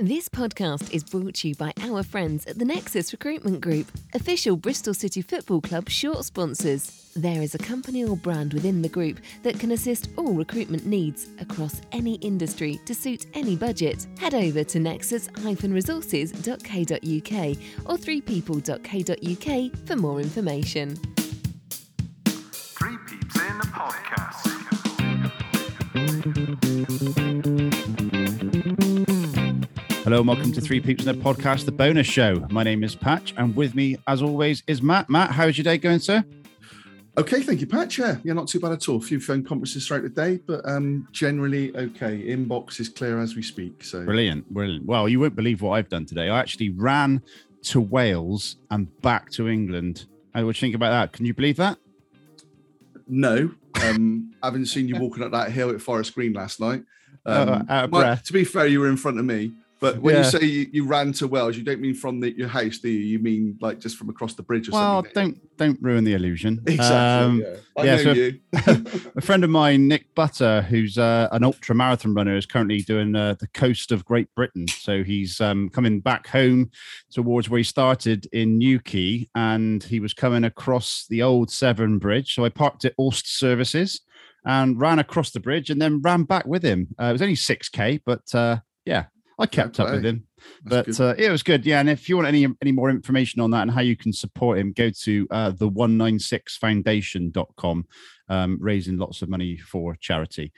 This podcast is brought to you by our friends at the Nexus Recruitment Group, official Bristol City Football Club short sponsors. There is a company or brand within the group that can assist all recruitment needs across any industry to suit any budget. Head over to nexus-resources.co.uk or 3people.co.uk for more information. Three Peeps in a Podcast. Hello and welcome to Three Peeps in a Podcast, the bonus show. My name is Patch, and with me, as always, is Matt. Matt, how's your day going, sir? Okay, thank you, Patch. Yeah, yeah, not too bad at all. A few phone conferences throughout the day, but um, generally okay. Inbox is clear as we speak. So Brilliant, brilliant. Well, you won't believe what I've done today. I actually ran to Wales and back to England. How would you think about that? Can you believe that? no, um, I haven't seen you walking up that hill at Forest Green last night. Oh, Um, out of well, breath. to be fair, you were in front of me. But when Yeah. you say you, you ran to Wales, you don't mean from the, your house, do you? You mean like just from across the bridge or Well, something? don't don't ruin the illusion. Exactly. Um, yeah. I yeah, know so- you. a friend of mine, Nick Butter, who's uh, an ultra marathon runner, is currently doing uh, the coast of Great Britain. So he's um, coming back home towards where he started in Newquay, and he was coming across the old Severn Bridge. So I parked at Aust Services and ran across the bridge, and then ran back with him. Uh, it was only six k, but uh, yeah, I kept up with him That's but uh, it was good. Yeah, and if you want any any more information on that and how you can support him, go to uh, the 196foundation.com, um, raising lots of money for charity.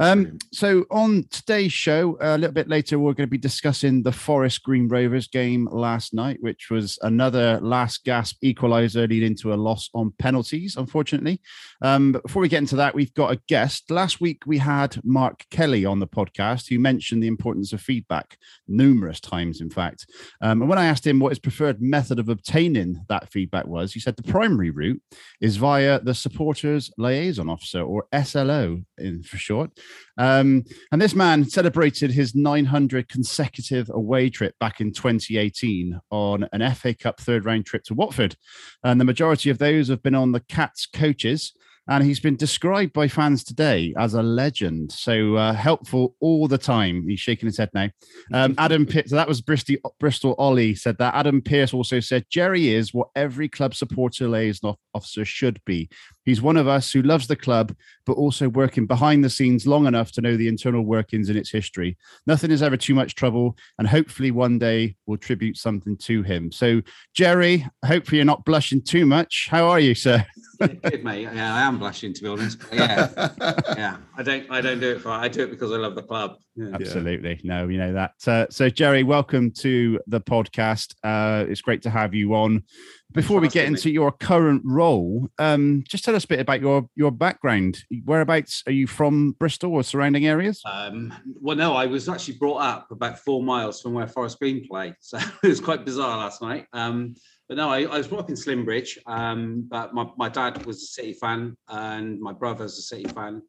Um, so on today's show, a little bit later, we're going to be discussing the Forest Green Rovers game last night, which was another last gasp equaliser leading to a loss on penalties, unfortunately. Um, but before we get into that, we've got a guest. Last week we had Mark Kelly on the podcast who mentioned the importance of feedback numerous times, in fact. Um, and when I asked him what his preferred method of obtaining that feedback was, he said the primary route is via the Supporters Liaison Officer, or SLO in, for short. Um, and this man celebrated his 900 consecutive away trip back in 2018 on an FA Cup third round trip to Watford. And the majority of those have been on the Cats coaches. And he's been described by fans today as a legend. So uh, helpful all the time. He's shaking his head now. Um, Adam Pierce, so that was Bristol, Bristol Ollie said that. Adam Pierce also said Jerry is what every club supporter liaison officer should be. He's one of us who loves the club, but also working behind the scenes long enough to know the internal workings in its history. Nothing is ever too much trouble, and hopefully one day we'll tribute something to him. So, Jerry, hopefully you're not blushing too much. How are you, sir? Good, mate. Yeah, I am blushing to be honest. But yeah, yeah. I don't. I don't do it for. I do it because I love the club. Yeah. Absolutely. No, you know that. Uh, so, Jerry, welcome to the podcast. Uh, it's great to have you on. Before we get into your current role, um, just tell us a bit about your your background. Whereabouts are you from? Bristol or surrounding areas? Um, well, no, I was actually brought up about four miles from where Forest Green play, so it was quite bizarre last night. Um, but no, I, I was brought up in Slimbridge. Um, but my, my dad was a City fan, and my brother's a City fan,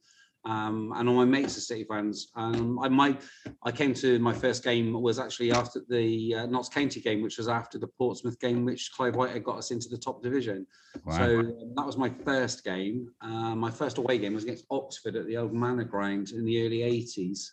um, and all my mates are City fans. Um, I my I came to my first game was actually after the uh, Notts County game, which was after the Portsmouth game, which Clive White had got us into the top division. Wow. So um, that was my first game. Uh, my first away game was against Oxford at the old Manor Ground in the early 80s.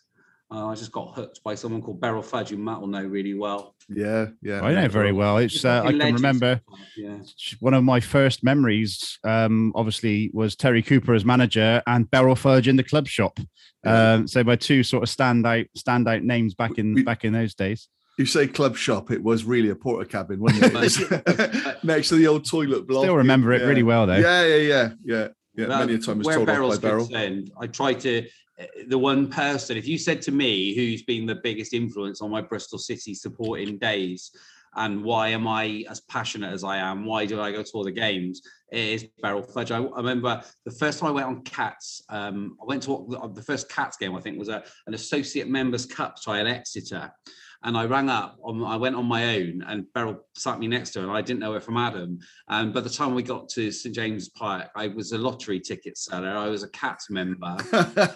Uh, I just got hooked by someone called Beryl Fudge, who Matt will know really well. yeah, yeah. I know very well. It's uh, I can remember Yeah. one of my first memories. Um, obviously, was Terry Cooper as manager and Beryl Fudge in the club shop. Um, so my two sort of standout standout names back in We- back in those days. You say club shop, it was really a Portakabin, wasn't it? Next to the old toilet block. Still remember it Yeah. really well though. Yeah, yeah, yeah, yeah. Yeah, Well, many a time was told off Beryl's by Beryl. concerned, I tried to. The one person, if you said to me who's been the biggest influence on my Bristol City supporting days, and why am I as passionate as I am? Why do I go to all the games? It is Beryl Fudge. I, I remember the first time I went on Cats. Um, I went to the, the first Cats game. I think was a, an associate members cup tie at Exeter, and I rang up. On, I went on my own, and Beryl sat me next to her, and I didn't know her from Adam. And by the time we got to St James Park, I was a lottery ticket seller. I was a Cats member.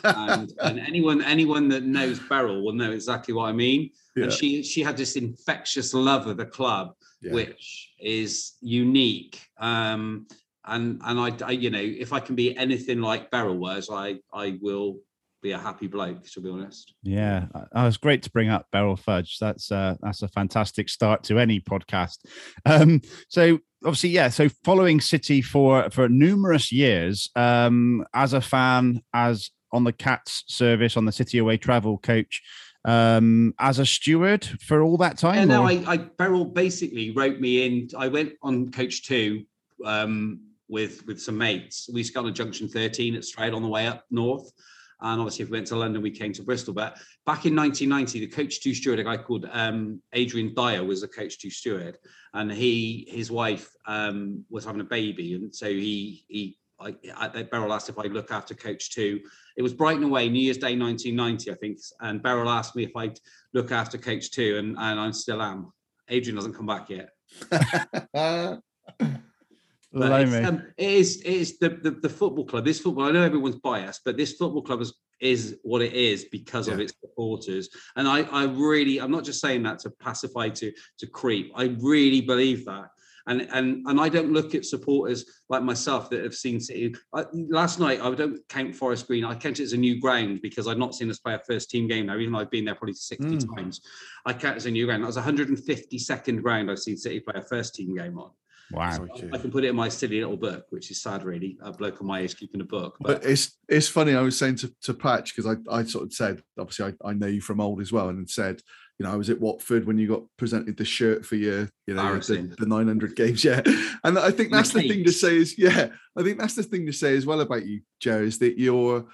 and, and anyone anyone that knows Beryl will know exactly what I mean. Yeah. And she she had this infectious love of the club, Yeah. which is unique. Um, and and I, I, you know, if I can be anything like Beryl was, I I will be a happy bloke, to be honest. Yeah, uh, uh, it's great to bring up Beryl Fudge. That's uh, that's a fantastic start to any podcast. Um, so obviously, yeah. So following City for for numerous years, um, as a fan, as on the Cats service, on the City away travel coach, um, as a steward for all that time. Yeah, no, I, I Beryl basically wrote me in. I went on coach two um, with with some mates. We used to go on Junction 13 at Stroud on the way up north. And obviously, if we went to London, we came to Bristol. But back in 1990, the coach two steward, a guy called um, Adrian Dyer, was a coach two steward, and he his wife um, was having a baby, and so he he I, I, Beryl asked if I'd look after coach two. It was Brighton away, New Year's Day 1990, I think. And Beryl asked me if I'd look after coach two, and, and I still am. Adrian hasn't come back yet. But it's, um, it is it is the, the the football club. This football, I know everyone's biased, but this football club is is what it is because of its supporters. And I I really I'm not just saying that to pacify to to creep. I really believe that. And and and I don't look at supporters like myself that have seen City. I, last night I don't count Forest Green. I count it as a new ground because I've not seen us play a first team game now, even though I've been there probably 60 Mm. times. I count it as a new ground. That was 152nd ground I've seen City play a first team game on. Wow. I can put it in my silly little book, which is sad, really. A bloke on my age keeping a book. But, But it's it's funny. I was saying to, to Patch because I, I sort of said obviously I, I know you from old as well and said you know I was at Watford when you got presented the shirt for your you know the, the 900 games yeah and I think And the that's the thing to say is yeah I think that's the thing to say as well about you Joe is that you're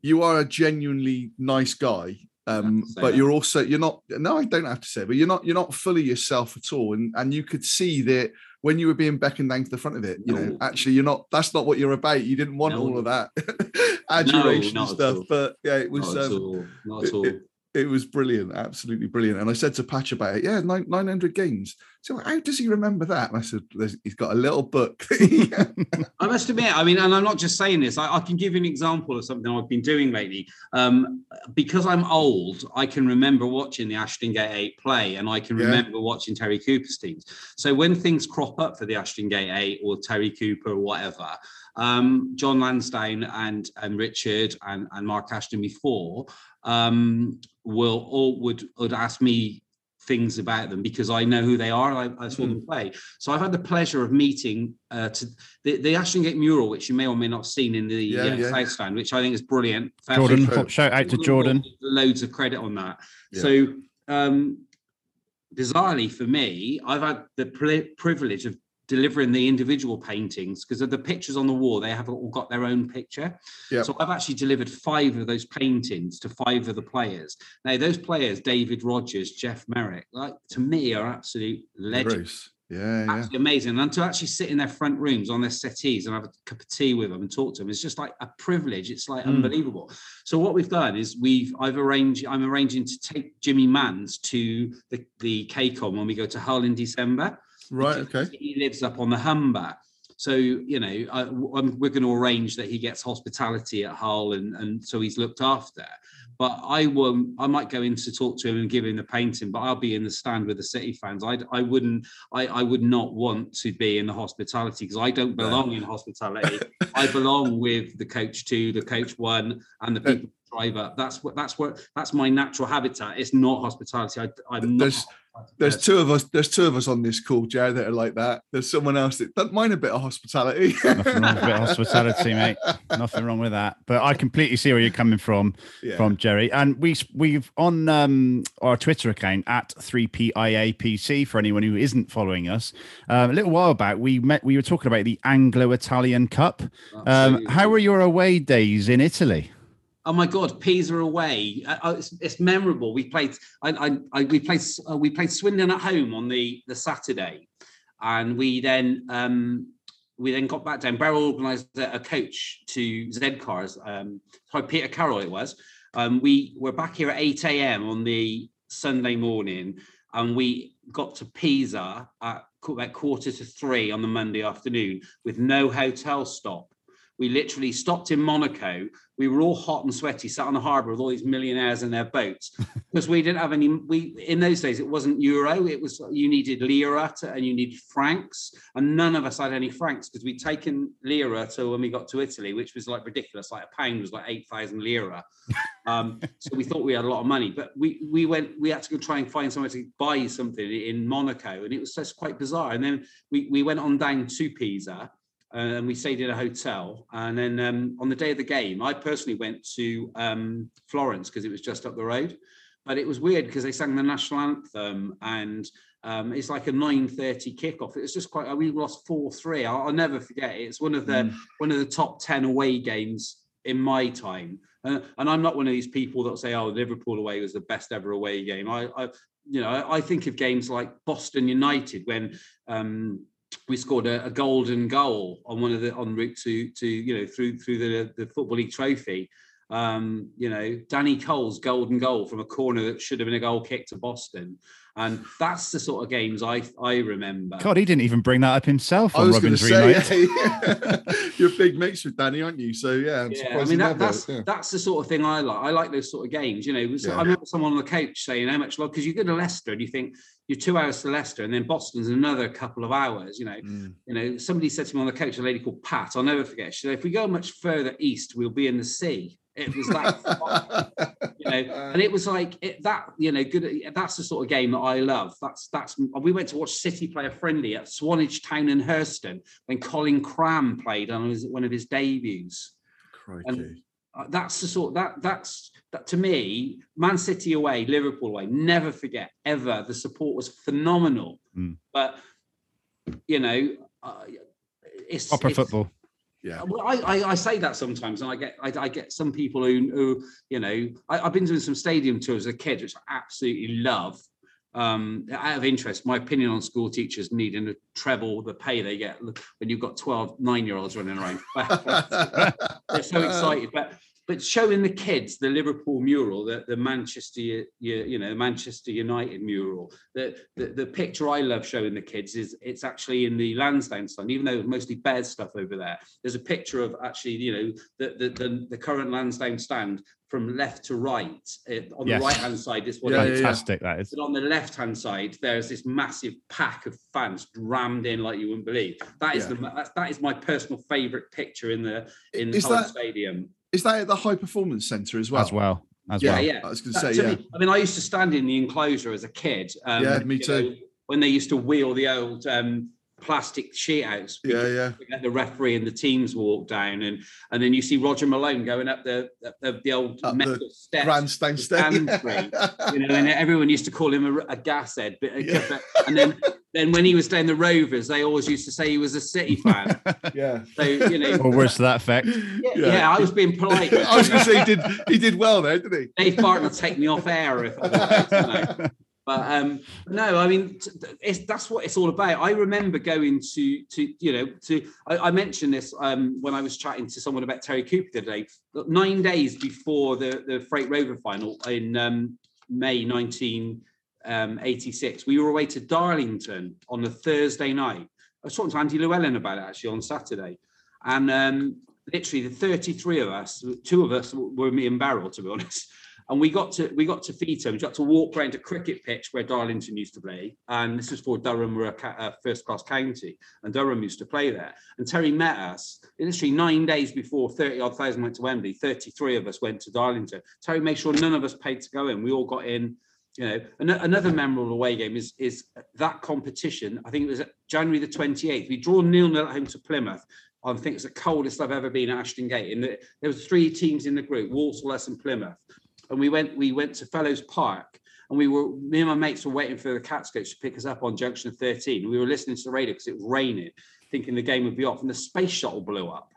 you are a genuinely nice guy um but that. you're also you're not no I don't have to say but you're not you're not fully yourself at all and and you could see that when you were being beckoned down to the front of it you know actually you're not that's not what you're about you didn't want No. all of that adulation stuff but yeah it was not at um, all. Not at all. it- it was brilliant, absolutely brilliant. And I said to Patch about it, yeah, 900 games. So how does he remember that? And I said, he's got a little book. I must admit, I mean, and I'm not just saying this, I, I can give you an example of something I've been doing lately. Um, because I'm old, I can remember watching the Ashton Gate 8 play and I can Yeah. remember watching Terry Cooper's teams. So when things crop up for the Ashton Gate 8 or Terry Cooper or whatever, um, John Lansdown and, and Richard and, and Mark Ashton before um, will all would, would ask me things about them because I know who they are. I, I saw them play. So I've had the pleasure of meeting uh, to the, the Ashton Gate mural, which you may or may not have seen in the Yeah, uh, yeah. South Stand, which I think is brilliant. Jordan, play. Shout out to Jordan. Loads of credit on that. Yeah. So um, bizarrely for me, I've had the pri- privilege of delivering the individual paintings because of the pictures on the wall, they have all got their own picture. Yep. So I've actually delivered five of those paintings to five of the players. Now, those players, David Rodgers, Geoff Merrick, like to me are absolute legends. Bruce. Yeah, yeah. Amazing. And to actually sit in their front rooms on their settees and have a cup of tea with them and talk to them is just like a privilege. It's like Mm. unbelievable. So what we've done is we've I've arranged I'm arranging to take Jimmy Mans to the the KCOM when we go to Hull in December. Right, okay. He lives up on the Humber. So you know, I, I'm- we're going to arrange that he gets hospitality at Hull, and and so he's looked after. But I will, I might go in to talk to him and give him the painting, but I'll be in the stand with the City fans. I, I wouldn't, I, I would not want to be in the hospitality because I don't belong in hospitality. I belong with the coach two, the coach one, and the people who drive up. That's what, that's what, that's my natural habitat. It's not hospitality. I, I'm not. There's- There's two of us. There's two of us on this call, Joe, that are like that. There's someone else that doesn't mind a bit of hospitality. Nothing wrong with a bit of hospitality, mate. Nothing wrong with that. But I completely see where you're coming from, Yeah. from Jerry. And we we've on um, our Twitter account at 3PIAPC for anyone who isn't following us. Um, a little while back, we met. We were talking about the Anglo-Italian Cup. Um, how were your away days in Italy? Oh my God, Pisa away! Uh, uh, it's, it's memorable. We played. I, I, I we played. Uh, we played Swindon at home on the the Saturday, and we then um, we then got back down. Beryl organised a, coach to Z Cars. Um, Peter Carroll it was. Um, we were back here at eight a.m. on the Sunday morning, and we got to Pisa at about quarter to three on the Monday afternoon with no hotel stop. We literally stopped in Monaco. We were all hot and sweaty, sat on the harbour with all these millionaires in their boats because we didn't have any. We in those days it wasn't euro. It was you needed lira to, and you needed francs, and none of us had any francs because we'd taken lira to when we got to Italy, which was like ridiculous. Like a pound was like eight thousand lira. Um, so we thought we had a lot of money, but we we went. We had to go try and find somewhere to buy something in Monaco, and it was just quite bizarre. And then we we went on down to Pisa and we stayed in a hotel. And then um, on the day of the game, I personally went to um, Florence because it was just up the road. But it was weird because they sang the national anthem and um, it's like a 9:30 kickoff. It was just quite. We lost four three. I'll, I'll, never forget it. It's one of the mm. one of the top ten away games in my time. Uh, and I'm not one of these people that say, "Oh, Liverpool away was the best ever away game." I, I you know, I, I think of games like Boston United when um, we scored a, a, golden goal on one of the on route to to you know through through the the football league trophy um, you know, Danny Coles' golden goal from a corner that should have been a goal kick to Boston. And that's the sort of games I I remember. God, he didn't even bring that up himself on Robin's say, yeah, You're a big mix with Danny, aren't you? So yeah, I'm yeah. I mean that, that's yeah. that's the sort of thing I like. I like those sort of games. You know, yeah. I remember someone on the coach saying how much love because you go to Leicester and you think you're two hours to Leicester and then Boston's another couple of hours. You know, mm. you know. Somebody said to me on the coach, a lady called Pat. I'll never forget. She said, "If we go much further east, we'll be in the sea." It was that, you know, and it was like it, that, you know, good. That's the sort of game that I love. That's that's. We went to watch City play a friendly at Swanage Town and Herston when Colin Cramb played on his, one of his debuts. Crikey. And uh, that's the sort that that's that to me. Man City away, Liverpool away. Never forget ever. The support was phenomenal. Mm. But you know, uh, it's proper it's, football yeah. Well, I, I, I say that sometimes, and I get I, I get some people who who you know I, have been doing some stadium tours as a kid, which I absolutely love. Um, out of interest, my opinion on school teachers needing to treble the pay they get when you've got 12 nine year olds running around. They're so excited, but but showing the kids the Liverpool mural, the, the Manchester, you, you know, Manchester United mural. The, the, the picture I love showing the kids is it's actually in the Lansdown stand, even though it's mostly bad stuff over there. There's a picture of actually, you know, the the, the, the current Lansdown stand from left to right. It, on yes. the right hand side is what yeah, fantastic that is. But on the left hand side, there's this massive pack of fans rammed in like you wouldn't believe. That is yeah. the that, that is my personal favourite picture in the in the that, stadium. Is that at the high performance center as well? As well. As yeah, well. yeah. I was going to say, yeah. Me, I mean, I used to stand in the enclosure as a kid. Um, yeah, me too. Know, when they used to wheel the old um, plastic sheet outs. Yeah, yeah. Let the referee and the teams walk down, and and then you see Roger Malone going up the the, the old up metal the steps, grandstand step, you know, and everyone used to call him a, a gas head. But, yeah. and then then when he was down the Rovers, they always used to say he was a City fan. yeah. So you know, or worse to that effect. Yeah, yeah. yeah I was being polite. I was going to say he did he did well there, didn't he? Dave Barton will take me off air if. I but um, no, I mean that's what it's all about. I remember going to to you know to I, I mentioned this um, when I was chatting to someone about Terry Cooper the other day. Nine days before the the Freight Rover final in um, May 1986, um, we were away to Darlington on a Thursday night. I was talking to Andy Llewellyn about it actually on Saturday, and um, literally the 33 of us, two of us were me and Beryl, to be honest and we got to we got to Feetham. We got to walk around a cricket pitch where Darlington used to play, and this was for Durham were a, a uh, first class county, and Durham used to play there. And Terry met us literally nine days before thirty odd thousand went to Wembley. Thirty three of us went to Darlington. Terry made sure none of us paid to go in. We all got in. You know, another memorable away game is is that competition. I think it was January the twenty eighth. We draw nil nil at home to Plymouth. I think it's the coldest I've ever been at Ashton Gate. And there was three teams in the group: Walsall, and Plymouth and we went we went to Fellows Park and we were me and my mates were waiting for the Catscoach to pick us up on junction 13 we were listening to the radio because it was raining thinking the game would be off and the space shuttle blew up.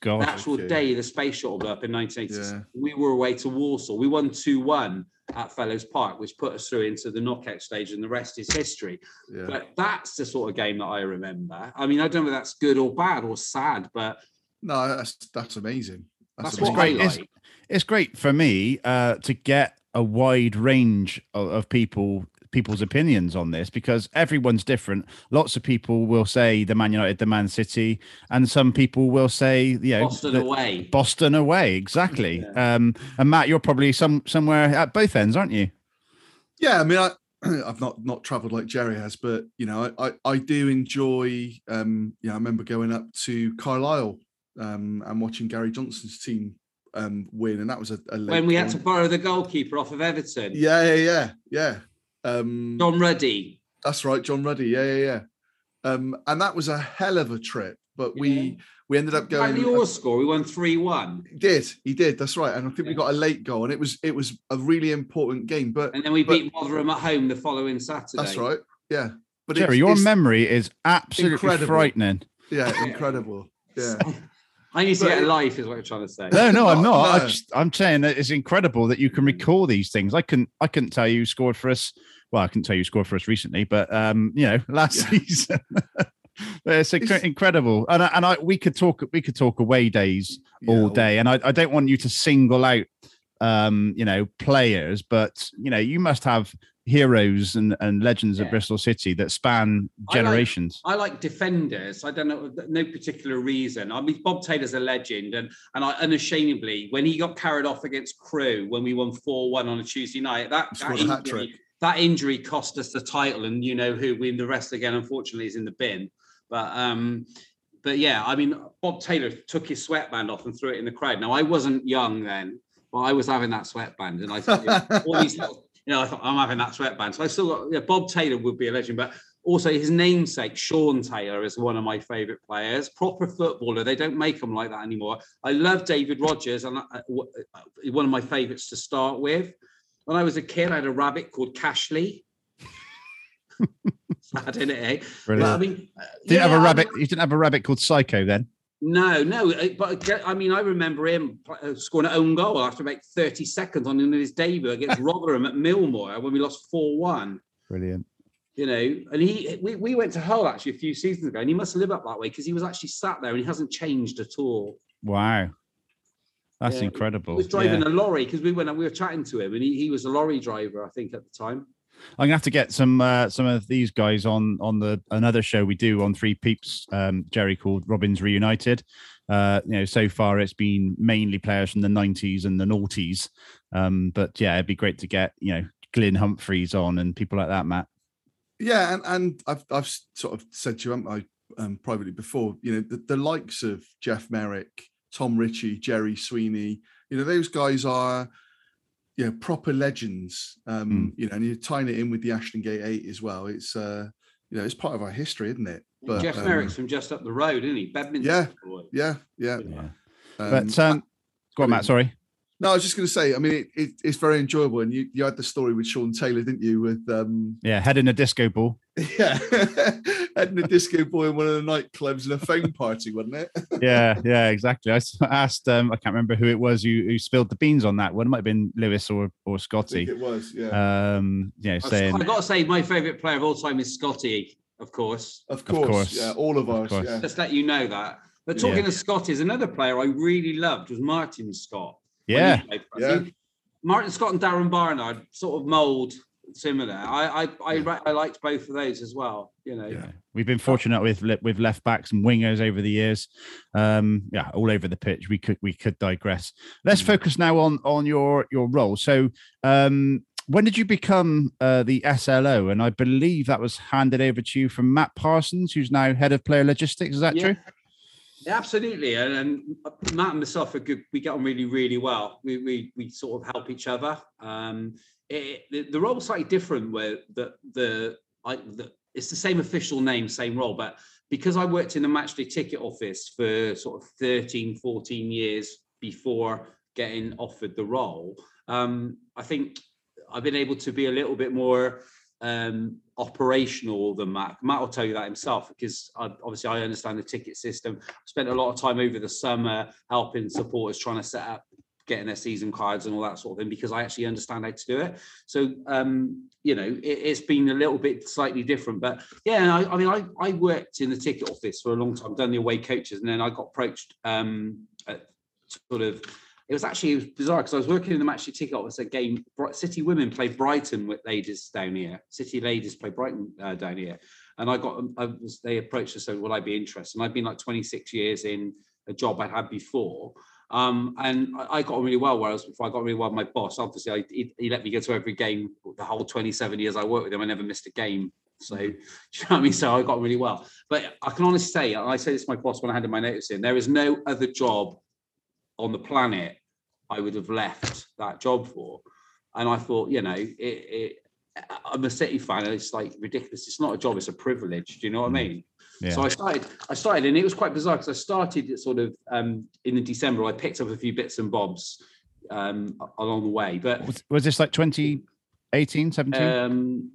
God, the actual okay. day the space shuttle blew up in 1986 yeah. we were away to Walsall. We won 2-1 at Fellows Park which put us through into the knockout stage and the rest is history. Yeah. but that's the sort of game that I remember. I mean I don't know if that's good or bad or sad but no that's that's amazing. That's, that's what I like it's great for me uh, to get a wide range of, of, people people's opinions on this because everyone's different. Lots of people will say the Man United, the Man City, and some people will say, you know, Boston the- away. Boston away, exactly. Um, and Matt, you're probably some somewhere at both ends, aren't you? Yeah, I mean, I, I've not not travelled like Jerry has, but you know, I I, I do enjoy. Um, yeah, I remember going up to Carlisle um, and watching Gary Johnson's team um, win, and that was a, a late when we had to borrow the goalkeeper off of Everton. Yeah, yeah, yeah, yeah. Um, John Ruddy. That's right, John Ruddy. Yeah, yeah, yeah. Um, and that was a hell of a trip, but we we ended up By going. the All score, we won 3 1. He did, he did. That's right, and I think we got a late goal, and it was it was a really important game. But And then we But- beat Rotherham at home the following Saturday. that's right, yeah. But Jerry, it's- your it's- memory is absolutely incredible. frightening. yeah, incredible. Yeah, I need to But get a life, is what I'm trying to say. No, no, I'm not, not. I no. just, I'm saying that it's incredible that you can recall these things. I couldn't, I couldn't tell you who scored for us. Well, I couldn't tell you who scored for us recently, but um, you know, last Yeah. season. it's It's- incredible, and I, and I we could talk we could talk away days all Yeah, day, and I, I don't want you to single out um, you know, players, but you know, you must have heroes and, and legends of Bristol City that span I like- generations. I like defenders. I don't know, no particular reason. I mean, Bob Taylor's a legend, and and I unashamedly, when he got carried off against Crewe when we won four one on a Tuesday night, that that scored hat injury, trick. that injury cost us the title, and you know who we the rest again. Unfortunately, is in the bin. But um, but yeah, I mean, Bob Taylor took his sweatband off and threw it in the crowd. Now I wasn't young then, but I was having that sweatband, and I thought all these little, you know, I thought I'm having that sweatband. So I still got yeah, Bob Taylor would be a legend, but also his namesake Shaun Taylor is one of my favourite players. Proper footballer. They don't make them like that anymore. I love David Rodgers, and uh, w- uh, one of my favourites to start with. When I was a kid, I had a rabbit called Cashley. Sad, isn't it? Eh? But, I mean, uh, Didn't have a I rabbit. You didn't have a rabbit called Psycho then. No, no, uh, but I- mean, I remember him uh, scoring an own goal after about 30 seconds on in his debut against Rotherham at Millmoor when we lost 4 1. Brilliant. You know, and he we, we went to Hull actually a few seasons ago, and he must live up that way because he was actually sat there and he hasn't changed at all. Wow. That's Yeah, He incredible. was driving Yeah. a lorry because we went and we were chatting to him, and he, he was a lorry driver, I think, at the time. I'm gonna have to get some uh, some of these guys on on the another show we do on Three Peeps, um, Jerry called Robins Reunited. Uh, you know, so far it's been mainly players from the 90s and the noughties. Um, but yeah, it'd be great to get you know Glyn Humphreys on and people like that, Matt. Yeah, and, and I've I've sort of said to you haven't I, um, privately before, you know, the, the likes of Geoff Merrick, Tom Ritchie, Gerry Sweeney, you know, those guys are, you know, proper legends. Um, you know, and you're tying it in with the Ashton Gate Eight as well. It's uh, you know, it's part of our history, isn't it? But Geoff um, Merrick's from just up the road, isn't he? Bedminster. Yeah. boy. Yeah, yeah. Yeah. Um, but um, go on, Matt. Sorry. no, I was just going to say. I mean, it, it, it's very enjoyable, and you you had the story with Shaun Taylor, didn't you? With um, Yeah, head in a disco ball. yeah, heading a disco boy in one of the nightclubs and a phone party, wasn't it? Yeah, yeah, exactly. I asked. Um, I can't remember who it was who, who spilled the beans on that one. It might have been Lewis or or I think Scotty. it was. Yeah. Um, yeah, saying I've got to say, my favourite player of all time is Scotty, of course. Of course, course. yeah, all of, Of us, course. yeah. Just let you know that. But Yeah. talking of Scotty, is another player I really loved was Martin Scott. yeah, he played for us. Yeah. Martin Scott and Darren Barnard sort of mould similar. I I I. I liked both of those as well. You know, Yeah. We've been fortunate with with left backs and wingers over the years. Um, yeah, all over the pitch. We could we could digress. Let's Mm. focus now on on your your role. So, um, when did you become uh, the SLO? And I believe that was handed over to you from Matt Parsons, who's now head of player logistics. Is that Yeah. true? Yeah, absolutely. And, and Matt and myself are good. We get on really, really well. We we, we sort of help each other. Um, it, the, role slightly different where the the I the, it's the same official name, same role, but because I worked in the matchday ticket office for sort of 13, 14 years before getting offered the role, um, I think I've been able to be a little bit more um, operational than Matt. Matt will tell you that himself because I, obviously I understand the ticket system. Spent a lot of time over the summer helping supporters trying to set up getting their season cards and all that sort of thing because I actually understand how to do it. So um, you know, it, it's been a little bit slightly different, but yeah, I, I mean, I, I worked in the ticket office for a long time, done the away coaches, and then I got approached um, at sort of. It was actually it was bizarre because I was working in the match ticket office at game. City women played Brighton with ladies down here. City ladies play Brighton uh, down here, and I got I was they approached us and said, "Will I be interested?" And I've been like 26 years in a job I'd had before. Um, and I- I got on really well where I was before. I got really well with my boss. Obviously, I, he, he let me go to every game the whole 27 years I worked with him. I never missed a game. So, do you know what I mean? So I got on really well. But I can honestly say, and I say this to my boss when I handed my notice in, there is no other job on the planet I would have left that job for. And I thought, you know, it, it I'm a City fan. And it's like ridiculous. It's not a job; it's a privilege. Do you know what I mean? Yeah. So I started. I started, and it was quite bizarre because I started it sort of um, in the December. I picked up a few bits and bobs um, along the way, but was, was this like 2018, 17? um,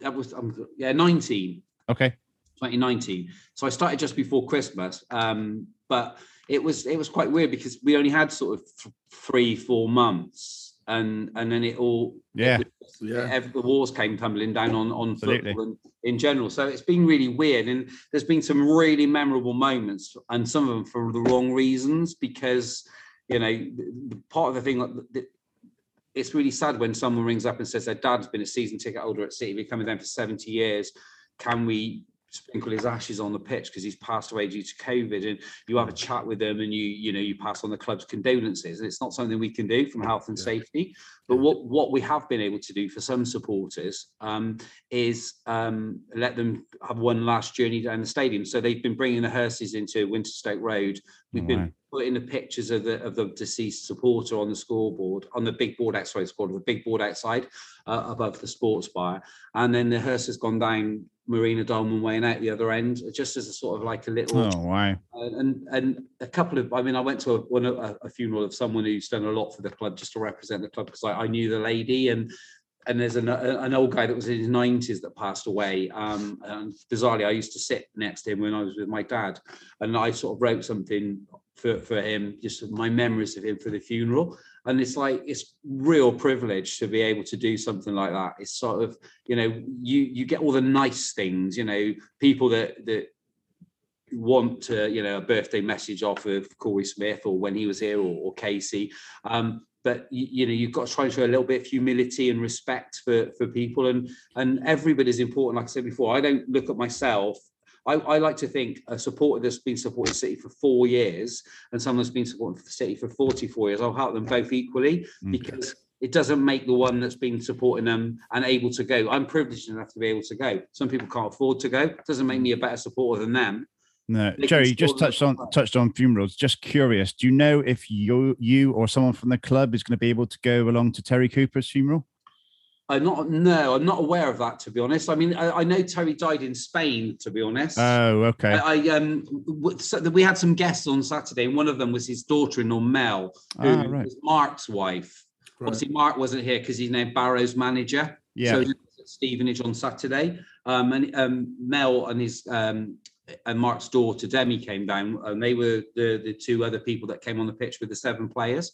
that was um, yeah 19. okay. 2019. So I started just before Christmas. Um, but it was it was quite weird because we only had sort of th- three, four months, and and then it all Yeah. Yeah. ev- the walls came tumbling down on on Absolutely. football and in general. So it's been really weird, and there's been some really memorable moments, and some of them for the wrong reasons because you know the, the part of the thing that. that it's really sad when someone rings up and says their dad's been a season ticket holder at City, been coming down for 70 years. Can we sprinkle his ashes on the pitch because he's passed away due to COVID? And you have a chat with them and you, you know, you pass on the club's condolences. And it's not something we can do from health and Yeah. safety. But what, what we have been able to do for some supporters um, is um, let them have one last journey down the stadium. So they've been bringing the hearses into Winterstoke Road. We've been putting the pictures of the of the deceased supporter on the scoreboard, on the big board outside, it's called the big board outside uh, above the sports bar. And then the hearse has gone down Marina Dolman Way and out the other end, just as a sort of like a little Oh, wow. and and- and a couple of I mean I went to a, one a, a funeral of someone who's done a lot for the club just to represent the club because I, I knew the lady and and there's an, an old guy that was in his 90s that passed away um and bizarrely I used to sit next to him when I was with my dad and I sort of wrote something for, for him just my memories of him for the funeral and it's like it's real privilege to be able to do something like that it's sort of you know you you get all the nice things you know people that that want to, you know, a birthday message off of Korey Smith or when he was here or, or Casey. Um, but you, you know, you've got to try and show a little bit of humility and respect for for people, and and everybody's important. Like I said before, I don't look at myself. I, I like to think a supporter that's been supporting City for four years and someone that's been supporting the City for 44 years, I'll help them both equally mm, Okay. because it doesn't make the one that's been supporting them unable to go. I'm privileged enough to be able to go. Some people can't afford to go. It doesn't make me a better supporter than them. No, They Jerry, you just touched on look- touched on funerals. Just curious, do you know if you you or someone from the club is going to be able to go along to Terry Cooper's funeral? I'm not. No, I'm not aware of that. To be honest, I mean, I, I know Terry died in Spain. To be honest, Oh, okay. I, I um, w- so we had some guests on Saturday, and one of them was his daughter-in-law Mel, who Ah, right. was Mark's wife. Right. Obviously, Mark wasn't here because he's now Barrow's manager. Yeah. So he was at Stevenage on Saturday, um, and um, Mel and his um, and Mark's daughter Demi came down, and they were the the two other people that came on the pitch with the seven players.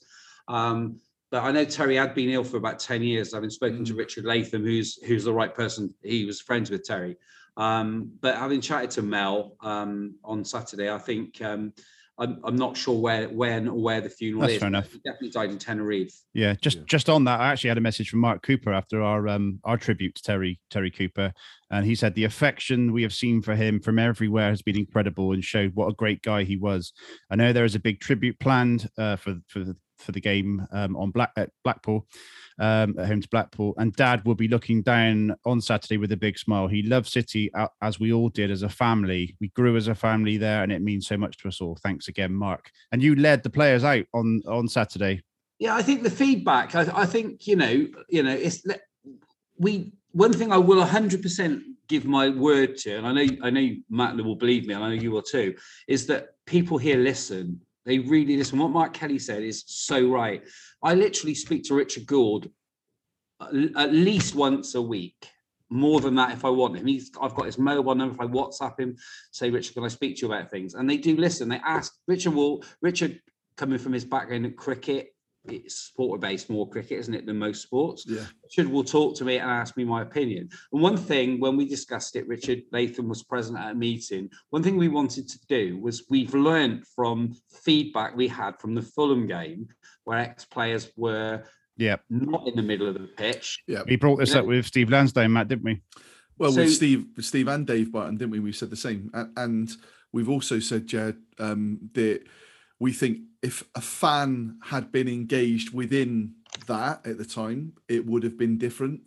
Um, but I know Terry had been ill for about ten years. I've been spoken to Mm. Richard Latham, who's who's the right person. He was friends with Terry. Um, but having chatted to Mel um, on Saturday, I think um, I'm, I'm not sure where when or where the funeral That's is. fair but enough. He definitely died in Tenerife. Yeah, just Yeah. just on that, I actually had a message from Mark Cooper after our um our tribute to Terry Terry Cooper, and he said the affection we have seen for him from everywhere has been incredible and showed what a great guy he was. I know there is a big tribute planned uh, for for the for the game um, on Black at Blackpool, um, at home to Blackpool, and Dad will be looking down on Saturday with a big smile. He loves City uh, as we all did as a family. We grew as a family there, and it means so much to us all. Thanks again, Mark. And you led the players out on on Saturday. Yeah, I think the feedback. I, I think you know, you know, it's we. One thing I will hundred percent give my word to, and I know, I know Matt will believe me, and I know you will too, is that people here listen. They really listen. What Mark Kelly said is so right. I literally speak to Richard Gould at least once a week. More than that, if I want him, he's. I've got his mobile number. If I WhatsApp him, say, Richard, can I speak to you about things? And they do listen. They ask Richard. Will Richard coming from his background at cricket, it's supporter based more cricket, isn't it, than most sports? Yeah. Richard will talk to me and ask me my opinion. And one thing, when we discussed it, Richard Latham was present at a meeting. One thing we wanted to do was we've learned from feedback we had from the Fulham game, where ex players were Yeah. not in the middle of the pitch. Yeah. We brought this Yeah. up with Steve Lansdown, Matt, didn't we? Well, So- with Steve, with Steve and Dave Barton, didn't we? We said the same, and, and we've also said, Jed, um, that we think if a fan had been engaged within that at the time, it would have been different.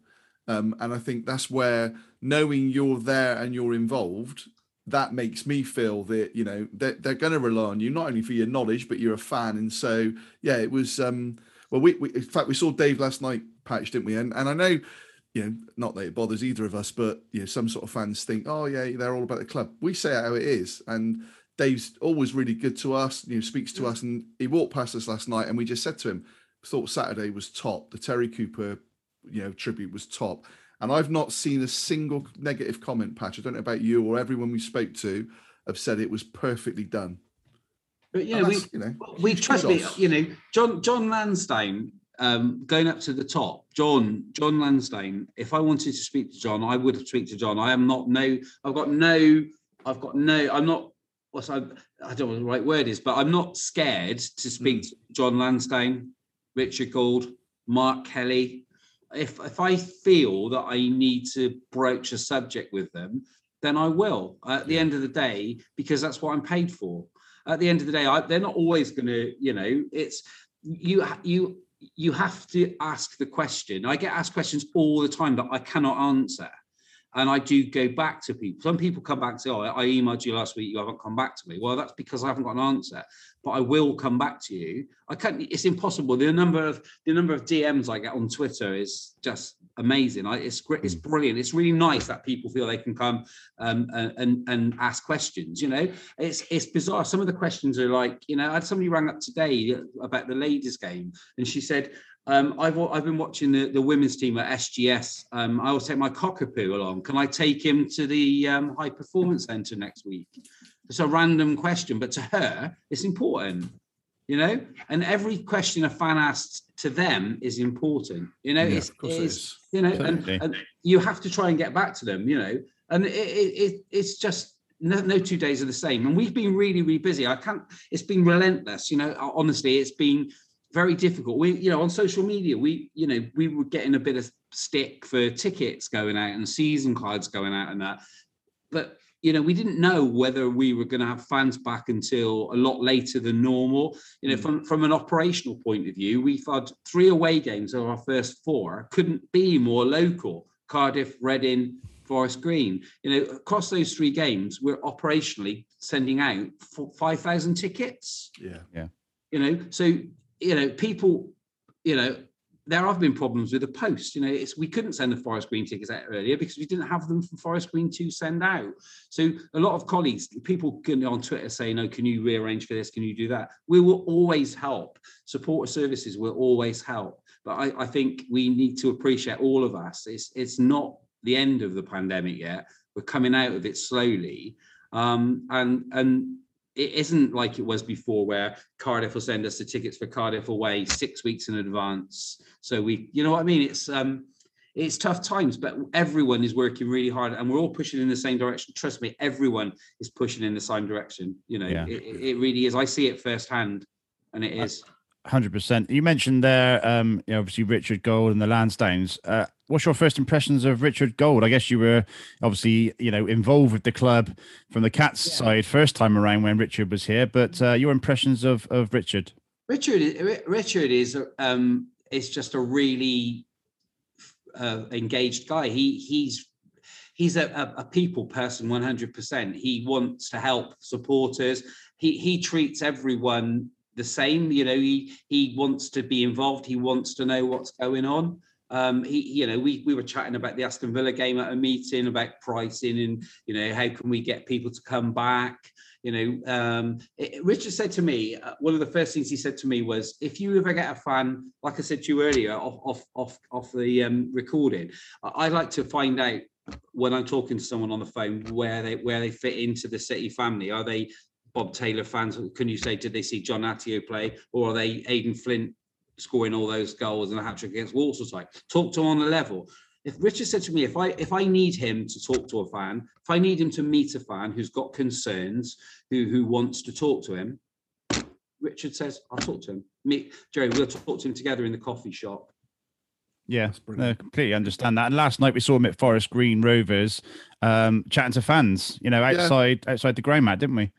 Um, and I think that's where knowing you're there and you're involved, that makes me feel that you know they're, they're going to rely on you not only for your knowledge, but you're a fan. And so, yeah, it was. Um, well, we, we in fact we saw Dave last night, Patch, didn't we? And and I know you know, not that it bothers either of us, but you know, some sort of fans think, oh yeah, they're all about the club. We say how it is, and Dave's always really good to us. You know, speaks to us, and he walked past us last night, and we just said to him, thought Saturday was top. The Terry Cooper, you know, tribute was top, and I've not seen a single negative comment. Patch, I don't know about you or everyone we spoke to, have said it was perfectly done. But know, we you know, we trust me, you know, John John Lansdown um, going up to the top. John John Lansdown. If I wanted to speak to John, I would have speak to John. I am not no. I've got no. I've got no. I'm not. What's I? I don't know what the right word is, but I'm not scared to speak mm. to John Lansdown, Richard Gould, Mark Kelly. If if I feel that I need to broach a subject with them, then I will. At the end of the day, because that's what I'm paid for at the end of the day, I, they're not always going to, you know, it's you, you, you have to ask the question. I get asked questions all the time that I cannot answer. And I do go back to people. Some people come back and say, Oh, I emailed you last week, you haven't come back to me. Well, that's because I haven't got an answer, but I will come back to you. I can't, it's impossible. The number of the number of DMs I get on Twitter is just amazing. I, it's great, it's brilliant. It's really nice that people feel they can come um, and, and and ask questions. You know, it's it's bizarre. Some of the questions are like, you know, I had somebody rang up today about the ladies' game, and she said, um, I've I've been watching the, the women's team at SGS. Um, I will take my cockapoo along. Can I take him to the um, high performance centre next week? It's a random question, but to her, it's important. You know, and every question a fan asks to them is important. You know, Yeah, it's, of course it it's you know, and, and you have to try and get back to them. You know, and it, it, it it's just no, no two days are the same. And we've been really, really busy. I can't. It's been relentless. You know, honestly, it's been very difficult. We, you know, on social media, we, you know, we were getting a bit of stick for tickets going out and season cards going out and that. But you know, we didn't know whether we were going to have fans back until a lot later than normal. You know, Mm. from from an operational point of view, we've had three away games of our first four. Couldn't be more local. Cardiff, Reading, Forest Green. You know, across those three games, we're operationally sending out five thousand tickets Yeah. Yeah. you know so you know people you know there have been problems with the post. You know it's we couldn't send the forest green tickets out earlier because we didn't have them from forest green to send out. So a lot of colleagues people can on twitter saying oh can you rearrange for this? Can you do that? We will always help. Supporter services will always help. But I, I think we need to appreciate all of us. It's it's not the end of the pandemic yet. We're coming out of it slowly. Um and and it isn't like it was before where Cardiff will send us the tickets for Cardiff away six weeks in advance. So we, you know what I mean? It's um it's tough times, but everyone is working really hard and we're all pushing in the same direction. Trust me, everyone is pushing in the same direction. You know, Yeah. it, it it really is. I see it firsthand and it is. Hundred percent. You mentioned there, um, you know, obviously Richard Gould and the Lansdowns. Uh, what's your first impressions of Richard Gould? I guess you were obviously, you know, involved with the club from the Cats Yeah. side first time around when Richard was here. But uh, your impressions of of Richard? Richard, Richard is um is just a really uh, engaged guy. He he's he's a, a, a people person, one hundred percent. He wants to help supporters. He he treats everyone the same. You know, he he wants to be involved. He wants to know what's going on. Um, he, you know, we we were chatting about the Aston Villa game at a meeting about pricing and you know how can we get people to come back. You know, um, it- Richard said to me, uh, one of the first things he said to me was, if you ever get a fan, like I said to you earlier, off off off off the um, recording, I- I'd like to find out when I'm talking to someone on the phone where they where they fit into the City family. Are they Bob Taylor fans? Can you say did they see John Atyeo play, or are they Aden Flint scoring all those goals and a hat trick against Walsall side. Talk to him on the level. If Richard said to me, if I if I need him to talk to a fan, if I need him to meet a fan who's got concerns, who who wants to talk to him, Richard says, I'll talk to him. Me, Jerry, we'll talk to him together in the coffee shop. Yeah, That's brilliant. no, completely understand that. And last night we saw him at Forest Green Rovers, um, chatting to fans. You know, Yeah. outside outside the ground, Matt, didn't we?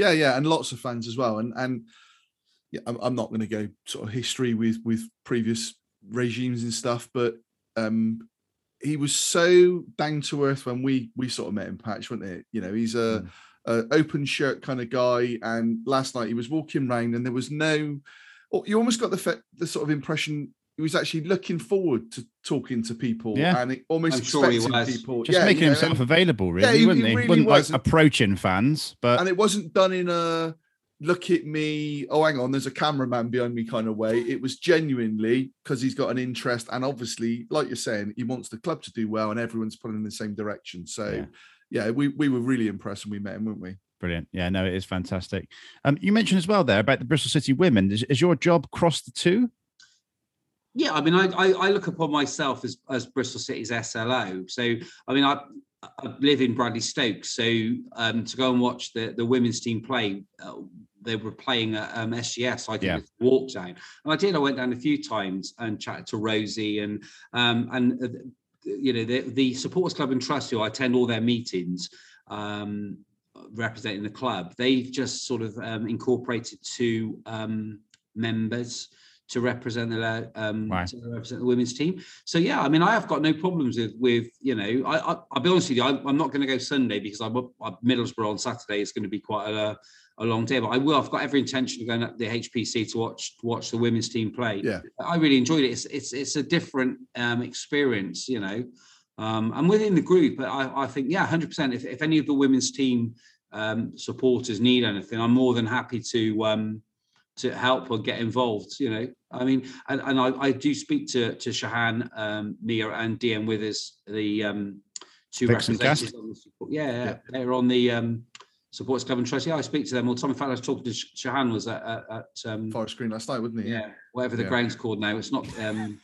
Yeah, yeah, and lots of fans as well. And and yeah, I'm, I'm not going to go sort of history with with previous regimes and stuff, but um he was so down to earth when we we sort of met in patch, wasn't it? You know, he's a, a open shirt kind of guy. And last night he was walking around, and there was no. You almost got the the sort of impression he was actually looking forward to talking to people, Yeah. and it almost I'm he expecting was. people, Just yeah, making you know, himself available, really, he- wouldn't he he? really Wasn't was. like approaching fans, but and it wasn't done in a look at me oh hang on there's a cameraman behind me kind of way it was genuinely because he's got an interest and obviously like you're saying he wants the club to do well and everyone's pulling in the same direction so Yeah. yeah, we, we were really impressed when we met him weren't we brilliant. Yeah, no, it is fantastic. Um, you mentioned as well there about the Bristol City women. Is, is your job cross the two? Yeah, I mean, I, I, I look upon myself as, as Bristol City's SLO. So, I mean, I, I live in Bradley Stoke. So, um, to go and watch the, the women's team play, uh, they were playing at um, SGS. I did Yeah. walk down, and I did. I went down a few times and chatted to Rosie and um, and uh, you know the the supporters club and trust who I attend all their meetings. Um, representing the club they've just sort of um, incorporated two um, members to represent the um, Wow. to represent the women's team. So yeah, I mean, I have got no problems with with you know. I, I I'll be honest with you, I, I'm not going to go Sunday because I'm up at Middlesbrough on Saturday. It's going to be quite a a long day, but I will. I've got every intention of going up the HPC to watch to watch the women's team play. Yeah. I really enjoyed it. It's it's it's a different um, experience, you know. Um, and within the group, I, I think yeah, hundred percent. If if any of the women's team um, supporters need anything, I'm more than happy to um, to help or get involved. You know, I mean, and, and I, I do speak to to Shahan, um, Mia, and DM Withers, the um, two Vixen cast? representatives. On the support, yeah, yeah, they're on the um, supporters club and trust. Yeah, I speak to them all the time. In fact, I was talking to Sh- Shahan was at, at, at um, forest green last night wasn't he yeah, whatever the Yeah. ground's called now. It's not. Um,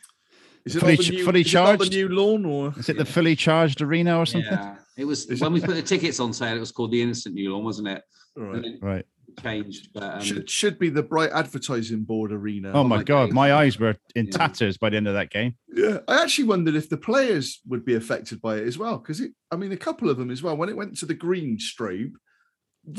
is it Fully the new, fully is it the new lawn or Is it the fully charged arena or something? yeah, it was when we put the tickets on sale. It was called the Innocent New Lawn, wasn't it? All right. And then Right. It changed, but um, should, should be the bright advertising board arena Oh my my god, days. my eyes were in Yeah. tatters by the end of that game. Yeah, I actually wondered if the players would be affected by it as well, because it. I mean, a couple of them as well. When it went to the green strobe,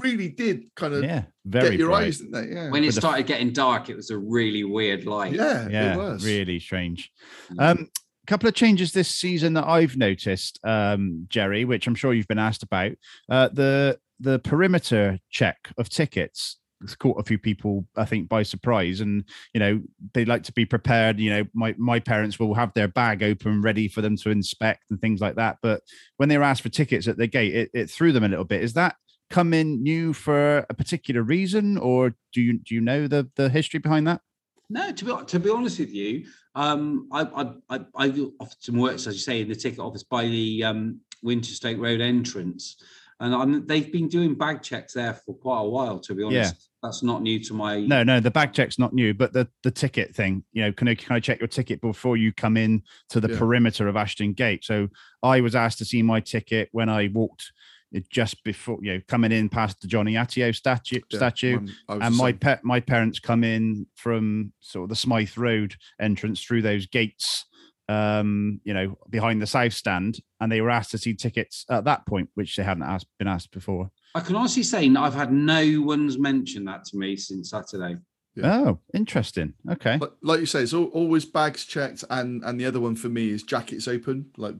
really did kind of Yeah, very get your bright. eyes, didn't they? Yeah, when it With the f- started getting dark, it was a really weird light. yeah, Yeah, it was. really strange. Mm. Um, couple of changes this season that I've noticed, um, Jerry, which I'm sure you've been asked about. Uh, the the perimeter check of tickets caught a few people, I think, by surprise, and you know they like to be prepared. You know, my my parents will have their bag open, ready for them to inspect and things like that. But when they were asked for tickets at the gate, it, it threw them a little bit. Is that come in new for a particular reason, or do you do you know the the history behind that? No, to be to be honest with you, um, I I I, I often works as you say in the ticket office by the um, Winterstoke Road entrance, and I'm, they've been doing bag checks there for quite a while. To be honest, yeah. that's not new to my. No, no, the bag check's not new, but the the ticket thing, you know, can I can I check your ticket before you come in to the Yeah. perimeter of Ashton Gate? So I was asked to see my ticket when I walked eh, just before you know coming in past the John Atyeo statue Yeah, statue. I was And my pet my parents come in from sort of the Smyth Road entrance through those gates um you know behind the south stand and they were asked to see tickets at that point which they hadn't asked been asked before I can honestly say I've had no one's mentioned that to me since Saturday. Yeah. oh interesting okay But like you say, it's al- always bags checked, and and the other one for me is jackets open, like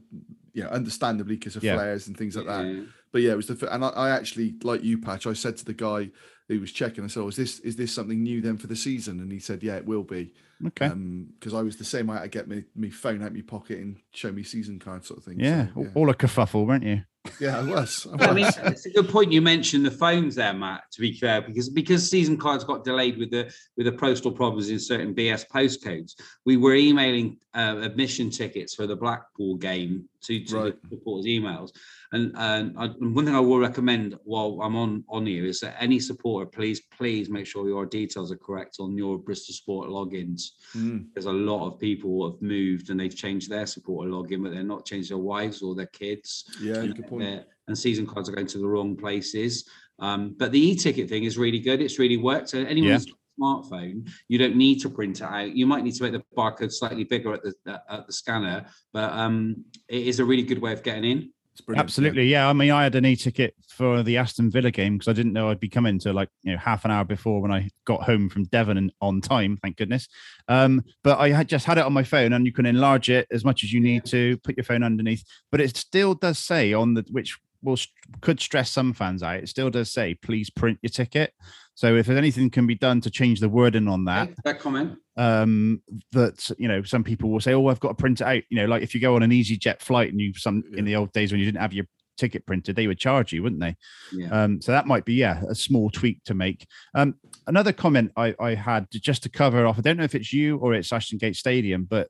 yeah, understandably because of Yeah. flares and things like that. Yeah. But yeah, it was the f- and I, I actually like you, Patch. I said to the guy who was checking, I said, "Oh, is this is this something new then for the season?" And he said, "Yeah, it will be." okay because I was the same. I had to get me me phone out my pocket and show me season card sort of thing. yeah, so, yeah. all a kerfuffle weren't you yeah, I was. I But I mean, it's a good point you mentioned the phones there, Matt. To be fair, because because season cards got delayed with the with the postal problems in certain BS postcodes, we were emailing uh, admission tickets for the Blackpool game to, to Right. the supporters' emails, And, and I, and one thing I will recommend while I'm on on here is that any supporter, please, please make sure your details are correct on your Bristol Sport logins. Mm, There's a lot of people have moved and they've changed their supporter login, but they're not changed their wives or their kids. yeah, and, good point. and season cards are going to the wrong places. Um, but the e-ticket thing is really good. It's really worked. So anyone Yeah. a smartphone, you don't need to print it out. You might need to make the barcode slightly bigger at the at the scanner, but um, it is a really good way of getting in. Brilliant, yeah. Absolutely, yeah. I mean, I had an e-ticket for the Aston Villa game because I didn't know I'd be coming to like you know half an hour before when I got home from Devon and on time, thank goodness. Um, but I had just had it on my phone, and you can enlarge it as much as you need to. Put your phone underneath, but it still does say on the which will could stress some fans out. It still does say please print your ticket. So if there's anything can be done to change the wording on that, that comment. um that you know some people will say oh i've got to print it out you know like if you go on an easy jet flight and you some in the old days when you didn't have your ticket printed they would charge you wouldn't they Yeah. um so that might be yeah a small tweak to make um another comment i i had just to cover off i don't know if it's you or it's ashton gate stadium but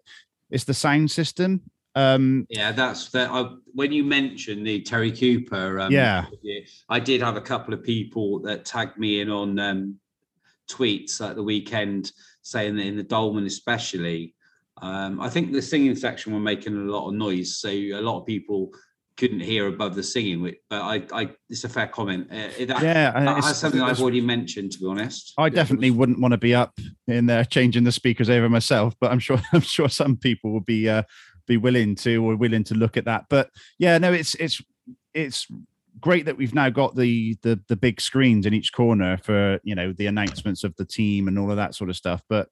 it's the sound system um Yeah, that's that. I, when you mentioned the Terry Cooper, um, Yeah. I did have a couple of people that tagged me in on um, tweets at the weekend saying that in the Dolman, especially, um, I think the singing section were making a lot of noise, so a lot of people couldn't hear above the singing. But I, I it's a fair comment. Uh, that, yeah and that's it's- something I've already mentioned, to be honest. I definitely that's- wouldn't want to be up in there changing the speakers over myself, but I'm sure I'm sure some people will be uh, be willing to or willing to look at that. But yeah, no, it's it's it's great that we've now got the the the big screens in each corner for you know the announcements of the team and all of that sort of stuff. But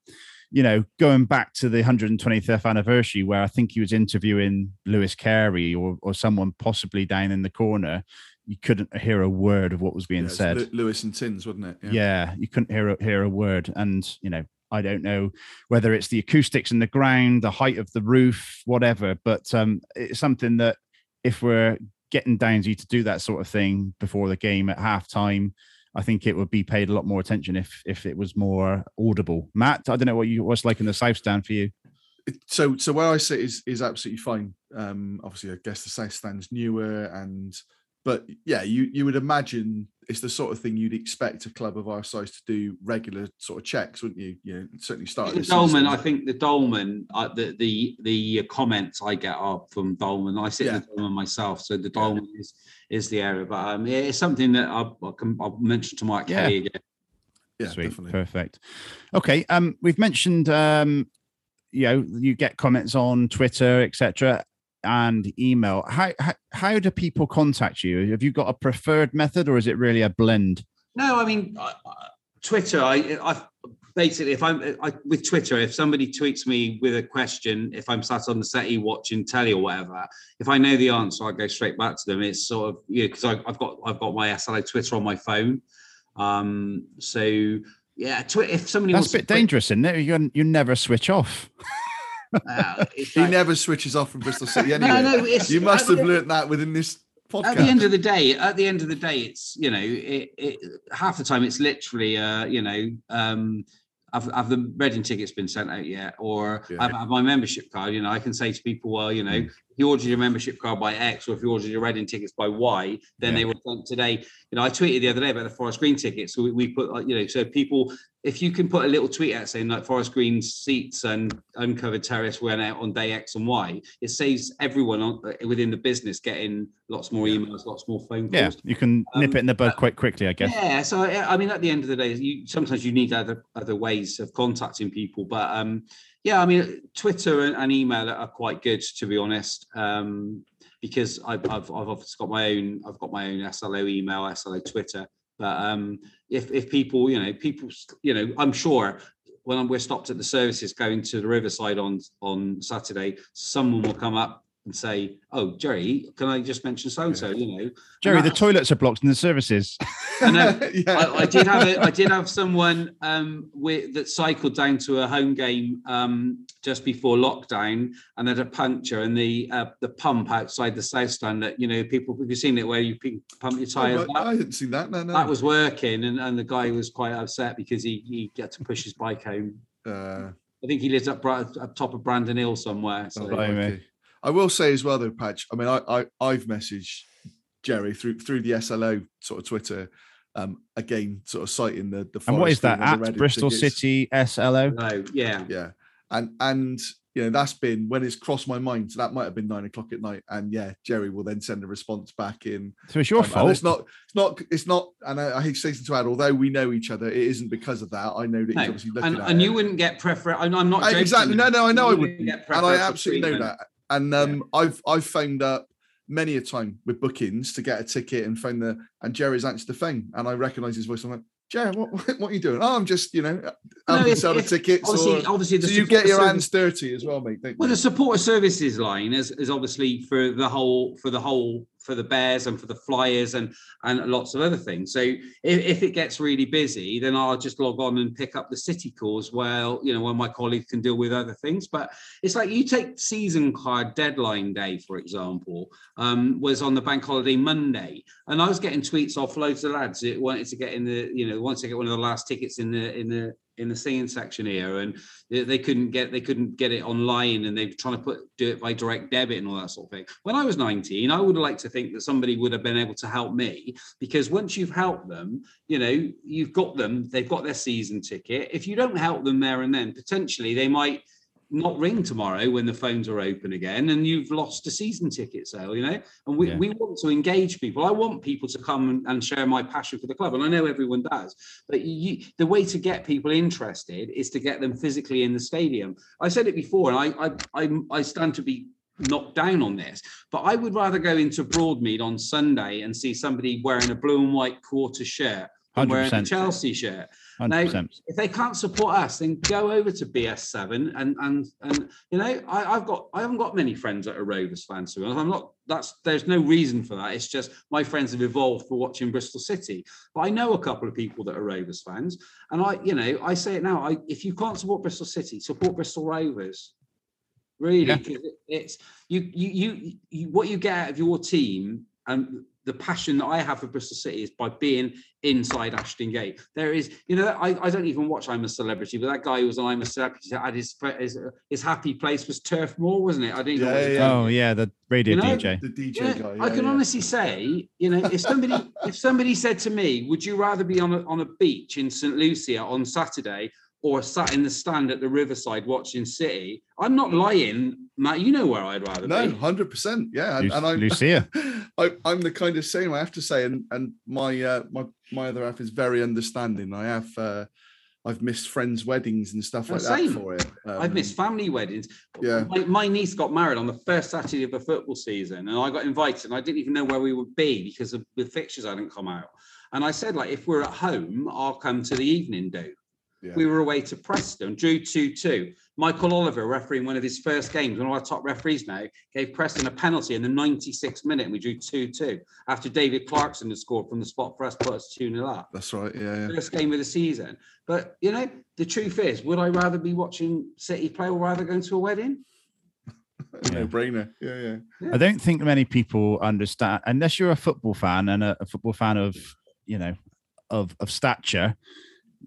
you know, going back to the 125th anniversary, where I think he was interviewing Louis Carey or or someone possibly down in the corner, you couldn't hear a word of what was being Yeah, said Lewis and Tins, wasn't it? yeah. you couldn't hear a, hear a word and you know i don't know whether it's the acoustics in the ground the height of the roof whatever but um it's something that if we're getting downsy to do that sort of thing before the game at halftime i think it would be paid a lot more attention if if it was more audible matt i don't know what you what's like in the south stand for you So, so where I sit is is absolutely fine. Um, obviously, I guess the south stand's newer, and but yeah, you you would imagine it's the sort of thing you'd expect a club of our size to do regular sort of checks, wouldn't you? You know, certainly start. The Dolman, season. I think the Dolman, uh, the the the comments I get are from Dolman. I sit in the Dolman myself, so the Dolman is is the area. But um, yeah, it's something that I, I can I'll mention to Mike Yeah. Kelly again. yeah, Sweet, definitely. perfect. Okay, um, we've mentioned um, you know, you get comments on Twitter, etc., and email. How, how how do people contact you? Have you got a preferred method, or is it really a blend? No, I mean I, I- Twitter. I, I basically if I'm I, with Twitter, if somebody tweets me with a question, if I'm sat on the settee watching telly or whatever, if I know the answer, I go straight back to them. It's sort of yeah, because I've got I've got my SLO Twitter on my phone. Um, so yeah, if somebody That's a bit put- dangerous, isn't it? You you never switch off. uh, He like- never switches off from Bristol City No, anyway. no, it's- you must have learnt that within this podcast. At the end of the day, at the end of the day, it's you know, it, it half the time it's literally uh, you know, um, have, have the Reading tickets been sent out yet, or Yeah. have, have my membership card? You know, I can say to people, well, you know, Mm. You ordered your membership card by X, or if you ordered your Reading tickets by Y, then Yeah. they were sent today. You know, I tweeted the other day about the Forest Green tickets. So we, we put, like, you know, so people, if you can put a little tweet out saying like Forest Green seats and uncovered terrace went out on day X and Y, it saves everyone on, uh, within the business getting lots more emails, lots more phone calls. Yeah, you can nip Um, it in the bud quite quickly, I guess. Yeah, so I I mean, at the end of the day, you sometimes you need other other ways of contacting people, but um, yeah, I mean, Twitter and, and email are quite good to be honest, um, because I've, I've I've obviously got my own I've got my own SLO email, SLO Twitter, but um, if if people you know people you know I'm sure when we're stopped at the services going to the Riverside on on Saturday, someone will come up and say, "Oh, Jerry, can I just mention so and so?" You know, Jerry, the toilets are blocked in the services. I know. yeah. I, I did have a, I did have someone um, with, that cycled down to a home game um, just before lockdown and had a puncture and the uh, the pump outside the south stand that you know people have you seen it where you pump your Oh, tires right, up? I hadn't seen that. No, no. that was working and, and the guy was quite upset because he he had to push his bike home. Uh, I think he lives up, up top of Brandon Hill somewhere. So Oh, Blimey. okay. I will say as well though, Patch. I mean, I, I I've messaged Jerry through through the SLO sort of Twitter. Um, again, sort of citing the the. And what is that Green and the at Reading Bristol tickets. City SLO? No, yeah. Yeah, and and you know that's been when it's crossed my mind. So that might have been nine o'clock at night, and yeah, Jerry will then send a response back in. So it's your Um, fault. It's not. It's not. It's not. And I, I hate to add, although we know each other, it isn't because of that. I know that he's obviously looking and, at and it. you wouldn't get preference. I'm I'm not I- exactly. No, no, I know I You wouldn't, get and I preferential absolutely know that. And um, I've I've phoned up many a time with bookings to get a ticket and phone the and Jerry's answered the phone, and I recognise his voice. I'm like, Jerry, what what are you doing? Oh, I'm just you know, No, helping if- sell the if- tickets. Obviously, Or, obviously, the so you get your service- hands dirty as well, mate. Well, you? the support services line is, is obviously for the whole for the whole for the Bears and for the Flyers and and lots of other things. So if, if it gets really busy, then I'll just log on and pick up the city calls. Well, you know, when my colleagues can deal with other things. But it's like you take season card deadline day, for example, um, was on the bank holiday Monday, and I was getting tweets off loads of lads that wanted to get in the you know wanted to get one of the last tickets in the in the in the singing section here. And they, couldn't get they couldn't get it online and they were trying to put do it by direct debit and all that sort of thing. When i was 19 i would like to think that somebody would have been able to help me because once you've helped them you know you've got them they've got their season ticket. If you don't help them there and then potentially they might not ring tomorrow when the phones are open again and you've lost a season ticket sale you know and we, Yeah. we want to engage people i want people to come and, and share my passion for the club and i know everyone does but you, the way to get people interested is to get them physically in the stadium. I said it before, and I, I, I, I stand to be knocked down on this, but I would rather go into Broadmead on Sunday and see somebody wearing a blue and white quarter shirt than wearing a Chelsea shirt. 100%. If they can't support us, then go over to BS7 and and and you know I, I've got I haven't got many friends that are Rovers fans. So I'm not. That's there's no reason for that. It's just my friends have evolved for watching Bristol City. But I know a couple of people that are Rovers fans, and I you know I say it now. I if you can't support Bristol City, support Bristol Rovers. Really, Yeah. it's you, you you you what you get out of your team and the passion that I have for Bristol City is by being inside Ashton Gate. There is, you know, I, I don't even watch I'm a Celebrity, but that guy who was on I'm a Celebrity had his his, his happy place was Turf Moor, wasn't it? I didn't know. Yeah, yeah. Oh yeah, the radio You know, DJ. the DJ yeah, guy. I can yeah. honestly say, you know, if somebody if somebody said to me, "Would you rather be on a on a beach in St Lucia on Saturday or sat in the stand at the Riverside watching City?" I'm not lying, Matt. You know where I'd rather No, be. hundred percent. Yeah, and, Lu- and I'm Lucia. I, I'm the kind of same. I have to say, and and my uh, my my other half is very understanding. I have uh, I've missed friends' weddings and stuff Oh, like same. that for it. I've Um, missed family weddings. yeah. My, my niece got married on the first Saturday of the football season, and I got invited, and I didn't even know where we would be because of the fixtures hadn't come out. And I said, like, if we're at home, I'll come to the evening do. Yeah. We were away to Preston, drew 2 2. Michael Oliver, refereeing one of his first games, one of our top referees now, gave Preston a penalty in the 96th minute, and we drew 2 2 after David Clarkson had scored from the spot for us, put us 2 0 up. That's right. Yeah, yeah. First game of the season. But, you know, the truth is, would I rather be watching City play or rather going to a wedding? Yeah. No brainer. Yeah, yeah. I don't think many people understand unless you're a football fan and a, a football fan of you know of of stature.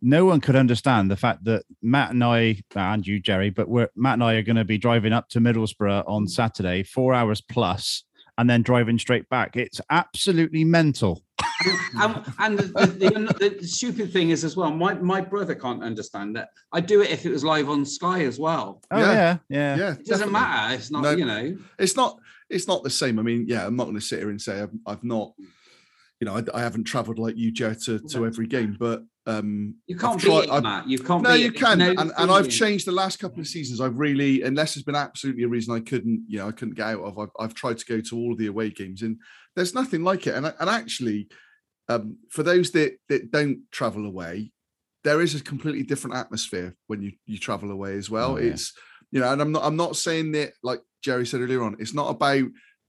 No one could understand the fact that Matt and I and you, Jerry, but we're Matt and I are going to be driving up to Middlesbrough on Saturday, four hours plus, and then driving straight back. It's absolutely mental. and, and the, the, the, the stupid thing is as well, my, my brother can't understand that. I'd do it if it was live on Sky as well. Oh Yeah. yeah, yeah. Yeah. It doesn't definitely. matter. It's not, No. you know. It's not. It's not the same. I mean, yeah. I'm not going to sit here and say I've, I've not. You know, I, I haven't travelled like you, Joe, to, to every game, but um, You can't I've beat it, I've- Matt. You can't No, beat you it. Can, no and, and I've changed the last couple of seasons. I've really, unless there's been absolutely a reason I couldn't, you know, I couldn't get out of. I've, I've tried to go to all of the away games, and there's nothing like it. And and actually, um, for those that that don't travel away, there is a completely different atmosphere when you you travel away as well. Oh, yeah. It's you know, and I'm not I'm not saying that like Jerry said earlier on. It's not about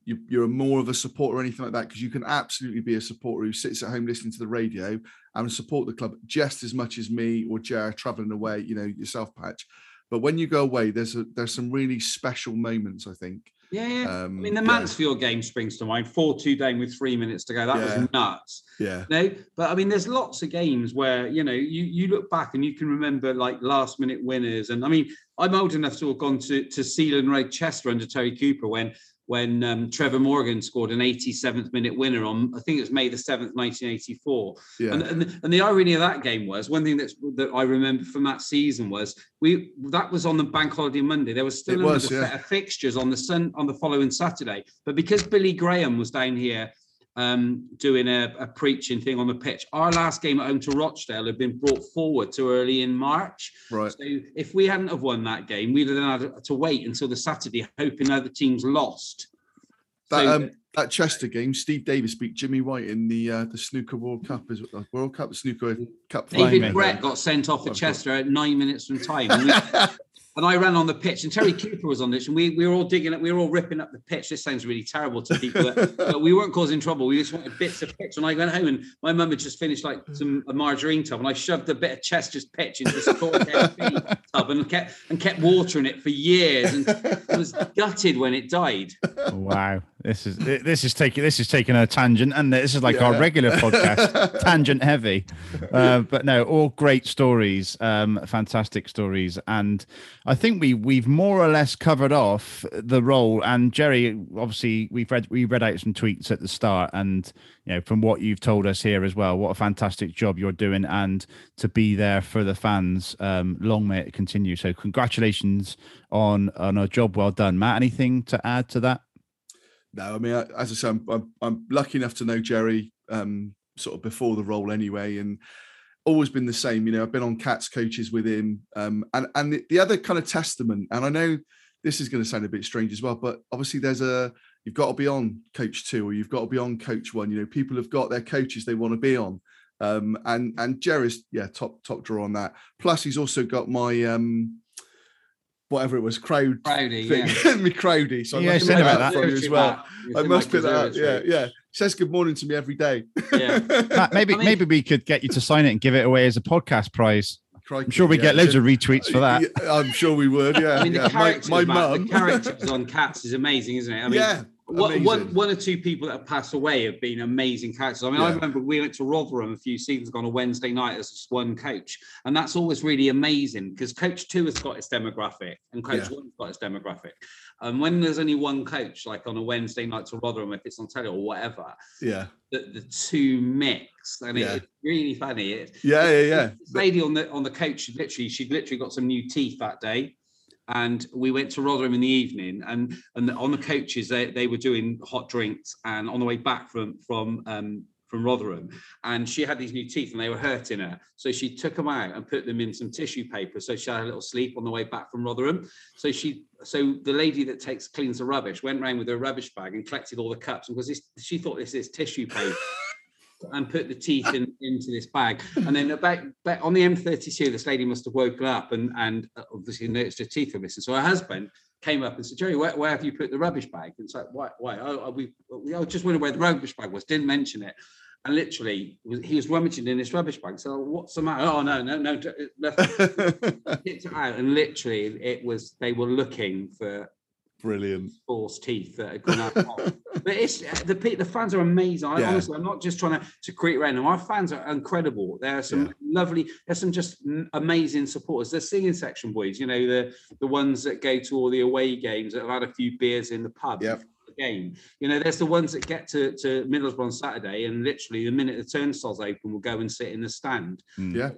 you, you're more of a supporter or anything like that because you can absolutely be a supporter who sits at home listening to the radio and support the club just as much as me or Jared traveling away, you know, yourself, Patch. But when you go away, there's a there's some really special moments, I think. Yeah, yeah. Um, I mean, the yeah, Mansfield game springs to mind. 4 2 down with three minutes to go. That Yeah. was nuts. yeah, No, but I mean, there's lots of games where you know you you look back and you can remember like last minute winners. And I mean, I'm old enough to have gone to to Sealand Road Chester under Terry Cooper when when um, Trevor Morgan scored an 87th minute winner on, I think it was May the 7th, 1984. Yeah. And, and, and the irony of that game was one thing that's, that I remember from that season was we that was on the bank holiday Monday. There was still It another was, yeah. set of fixtures on the sun on the following Saturday. But because Billy Graham was down here um, doing a, a preaching thing on the pitch, our last game at home to Rochdale had been brought forward to early in March. right. So if we hadn't have won that game, we'd have then had to wait until the Saturday, hoping other teams lost. That So- um that Chester game, Steve Davis beat Jimmy White in the uh, the snooker World Cup is uh, World Cup snooker Cup. David Brett got sent off at Chester at nine minutes from time. And, I ran on the pitch, and Terry Cooper was on this, and we, we were all digging up, we were all ripping up the pitch. This sounds really terrible to people, but, but we weren't causing trouble. We just wanted bits of pitch. And I went home, and my mum had just finished like some a margarine tub, and I shoved a bit of Chester's pitch into the score tub and kept and kept watering it for years, and I was gutted when it died. wow, this is this is taking this is taking a tangent, and this is like our regular podcast, tangent heavy. Uh, but no, all great stories, um, fantastic stories, and I think we we've more or less covered off the role. And Jerry, obviously, we've read we read out some tweets at the start, and you know from what you've told us here as well, what a fantastic job you're doing, and to be there for the fans. Um, long may it continue. So congratulations on on a job well done, Matt. Anything to add to that? No, I mean, as I say, I'm, I'm, I'm lucky enough to know Jerry um, sort of before the role anyway, and always been the same. You know, I've been on Cats coaches with him, um, and and the, the other kind of testament, and I know this is going to sound a bit strange as well, but obviously there's a you've got to be on coach two or you've got to be on coach one. You know, people have got their coaches they want to be on, um, and and Jerry's yeah top top draw on that. Plus, he's also got my um, whatever it was crowd Crowdy, thing, yeah. me crowdy. So I Yeah, must said pick about that that. from you as well. It's I must pick that up. Yeah, yeah. Says good morning to me every day. Yeah. Matt, maybe I mean- maybe we could get you to sign it and give it away as a podcast prize. Crikey, I'm sure we yeah, get loads should- of retweets for that. Yeah, I'm sure we would. Yeah, I mean, the yeah. My, characters, my Matt, mum. the characters on Cats is amazing, isn't it? I mean, yeah, one, one, one or two people that have passed away have been amazing characters. I mean, I remember we went to Rotherham a few seasons ago on a Wednesday night as just one coach, and that's always really amazing because Coach Two has got its demographic and Coach Yeah. One's got its demographic. And when there's only one coach, like on a Wednesday night to Rotherham, if it's on telly or whatever, yeah, the, the two mix, and Yeah. it's really funny. It, yeah, yeah, yeah. lady on the on the coach, she literally, she'd literally got some new teeth that day. And we went to Rotherham in the evening, and and on the coaches they, they were doing hot drinks, and on the way back from from um, from Rotherham, and she had these new teeth and they were hurting her, so she took them out and put them in some tissue paper, so she had a little sleep on the way back from Rotherham. So she, so the lady that takes cleans the rubbish went round with her rubbish bag and collected all the cups, because this, she thought this is tissue paper and put the teeth in, into this bag. And then about, about on the M32, this lady must have woken up and, and uh, obviously noticed her teeth were missing. So her husband came up and said, Jerry, where, where have you put the rubbish bag? And it's like, why? why? Oh, oh, we, we I just wondered where the rubbish bag was, didn't mention it. And literally, he was rummaging in his rubbish bag. So, what's the matter? Oh, no, no, no. d- it left- Picked it out, and literally, it was they were looking for Brilliant. false teeth that had gone out. but it's uh, the the fans are amazing. I, Yeah. Honestly, I'm not just trying to, to create random. Our fans are incredible. There are some Yeah. lovely, there's some just amazing supporters. The singing section boys, you know, the the ones that go to all the away games that have had a few beers in the pub. Yep. before the Game, you know, there's the ones that get to, to Middlesbrough on Saturday, and literally the minute the turnstiles open, will go and sit in the stand mm. Yeah,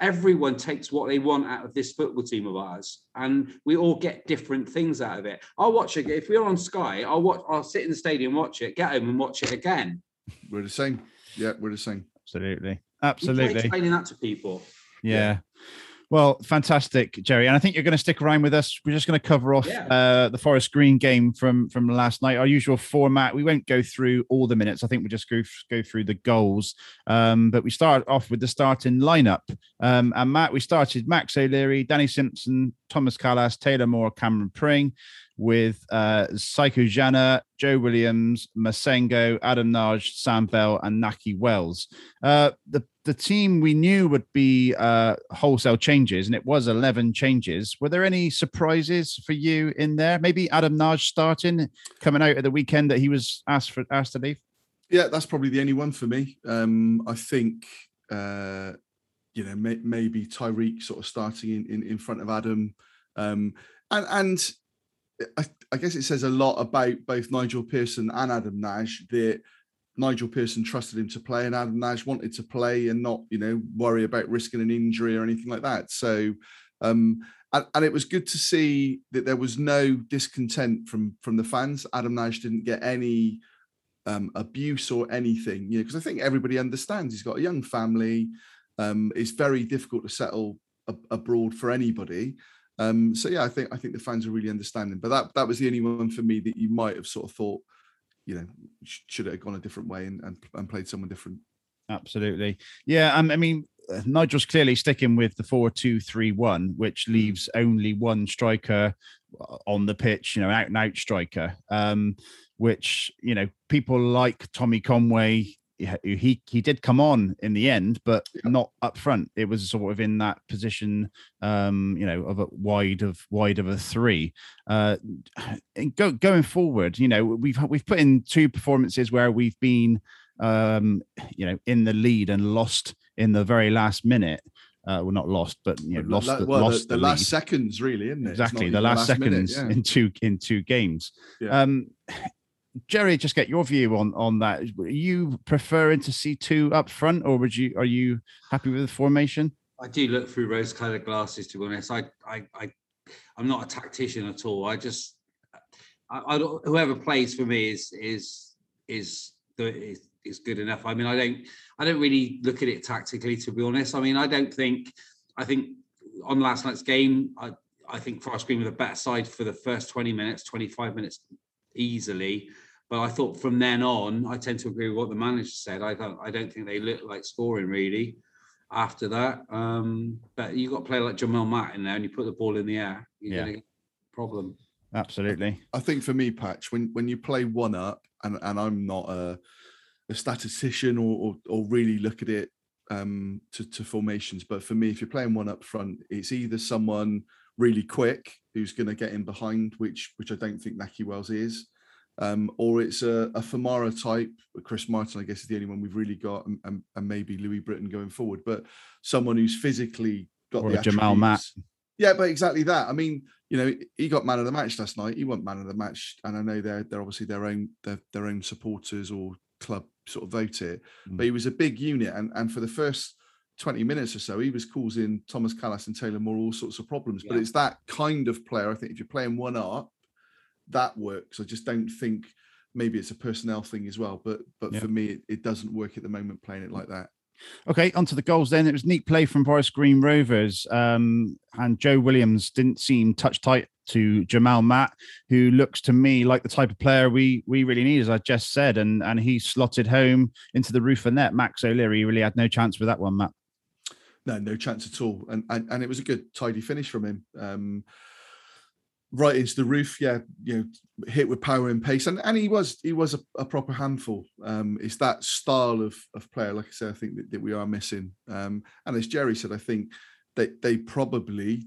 everyone takes what they want out of this football team of ours and we all get different things out of it i'll watch it if we're on sky i'll watch i'll sit in the stadium watch it get home and watch it again we're the same. Yeah, we're the same. Absolutely. Absolutely. explaining that to people Yeah. Well, fantastic, Jerry. And I think you're going to stick around with us. We're just going to cover off Yeah. uh, the Forest Green game from from last night. Our usual format. We won't go through all the minutes. I think we'll just go go through the goals. Um, but we start off with the starting lineup. Um, and Matt, we started Max O'Leary, Danny Simpson, Tomas Kalas, Taylor Moore, Cameron Pring, with uh, Psycho Jana, Joe Williams, Massengo, Adam Nagy, Sam Bell, and Nahki Wells. Uh, the the team we knew would be uh, wholesale changes, and it was eleven changes. Were there any surprises for you in there? Maybe Adam Nagy starting, coming out at the weekend that he was asked for asked to leave. Yeah, that's probably the only one for me. Um, I think uh, you know may, maybe Tyreek sort of starting in, in in front of Adam, um, and and I, I guess it says a lot about both Nigel Pearson and Adam Nagy that Nigel Pearson trusted him to play and Adam Nagy wanted to play and not, you know, worry about risking an injury or anything like that. So, um, and, and it was good to see that there was no discontent from from the fans. Adam Nagy didn't get any um, abuse or anything, you know, because I think everybody understands he's got a young family. Um, it's very difficult to settle abroad for anybody. Um, so yeah, I think I think the fans are really understanding. But that that was the only one for me that you might have sort of thought, you know, should it have gone a different way and, and, and played someone different. Absolutely. Yeah. Um, I mean, uh, Nigel's clearly sticking with the 4 2 3 1, which leaves only one striker uh, on the pitch, you know, out and out striker. Um, which, you know, people like Tommy Conway, he, he did come on in the end, but Yeah. not up front. It was sort of in that position, um, you know, of a wide of wide of a three. Uh, go, going forward, you know, we've we've put in two performances where we've been um, you know, in the lead and lost in the very last minute. Uh, well, not lost, but you know, lost, la- the, well, lost the, the, last lead. seconds, really, isn't it? Exactly the last, minute, seconds yeah. in two in two games. Yeah. Um, Jerry, just get your view on on that. Are you preferring to see two up front, or would you are you happy with the formation? I do look through rose-colored glasses. To be honest, I, I, I, I'm not a tactician at all. I just, I, I whoever plays for me is is is the is, is good enough. I mean, I don't, I don't really look at it tactically. To be honest, I mean, I don't think, I think on last night's game, I, I think Forest Green were the better side for the first 20 minutes, 25 minutes easily. But I thought from then on, I tend to agree with what the manager said. I don't, I don't think they look like scoring really after that. Um, but you got a player like Jamille Matt in there, and you put the ball in the air, you're Yeah. gonna get a problem. Absolutely. I think for me, Patch, when when you play one up, and and I'm not a a statistician or or, or really look at it um, to to formations, but for me, if you're playing one up front, it's either someone really quick who's going to get in behind, which which I don't think Nahki Wells is, um, or it's a, a Famara type. Chris Martin, I guess, is the only one we've really got, and, and, and maybe Louis Britton going forward, but someone who's physically got Or the a Jamille Matt. Yeah, but exactly that. I mean, you know, he got man of the match last night. He won man of the match, and I know they're they're obviously their own their, their own supporters or club sort of vote it. Mm. But he was a big unit, and and for the first twenty minutes or so, he was causing Tomas Kalas and Taylor Moore all sorts of problems. But it's that kind of player. I think if you're playing one up, that works. I just don't think maybe it's a personnel thing as well. But but Yeah. for me, it, it doesn't work at the moment playing it like that. Okay, onto the goals then. It was neat play from Forest Green Rovers. Um, and Joe Williams didn't seem touch tight to Jamille Matt, who looks to me like the type of player we we really need, as I just said. And and he slotted home into the roof of net. Max O'Leary really had no chance with that one, Matt. No, no chance at all. And and, and it was a good tidy finish from him. Um, right into the roof, yeah, you know, hit with power and pace. And and he was he was a, a proper handful. Um, it's that style of of player, like I said, I think that, that we are missing. Um, and as Jerry said, I think they they probably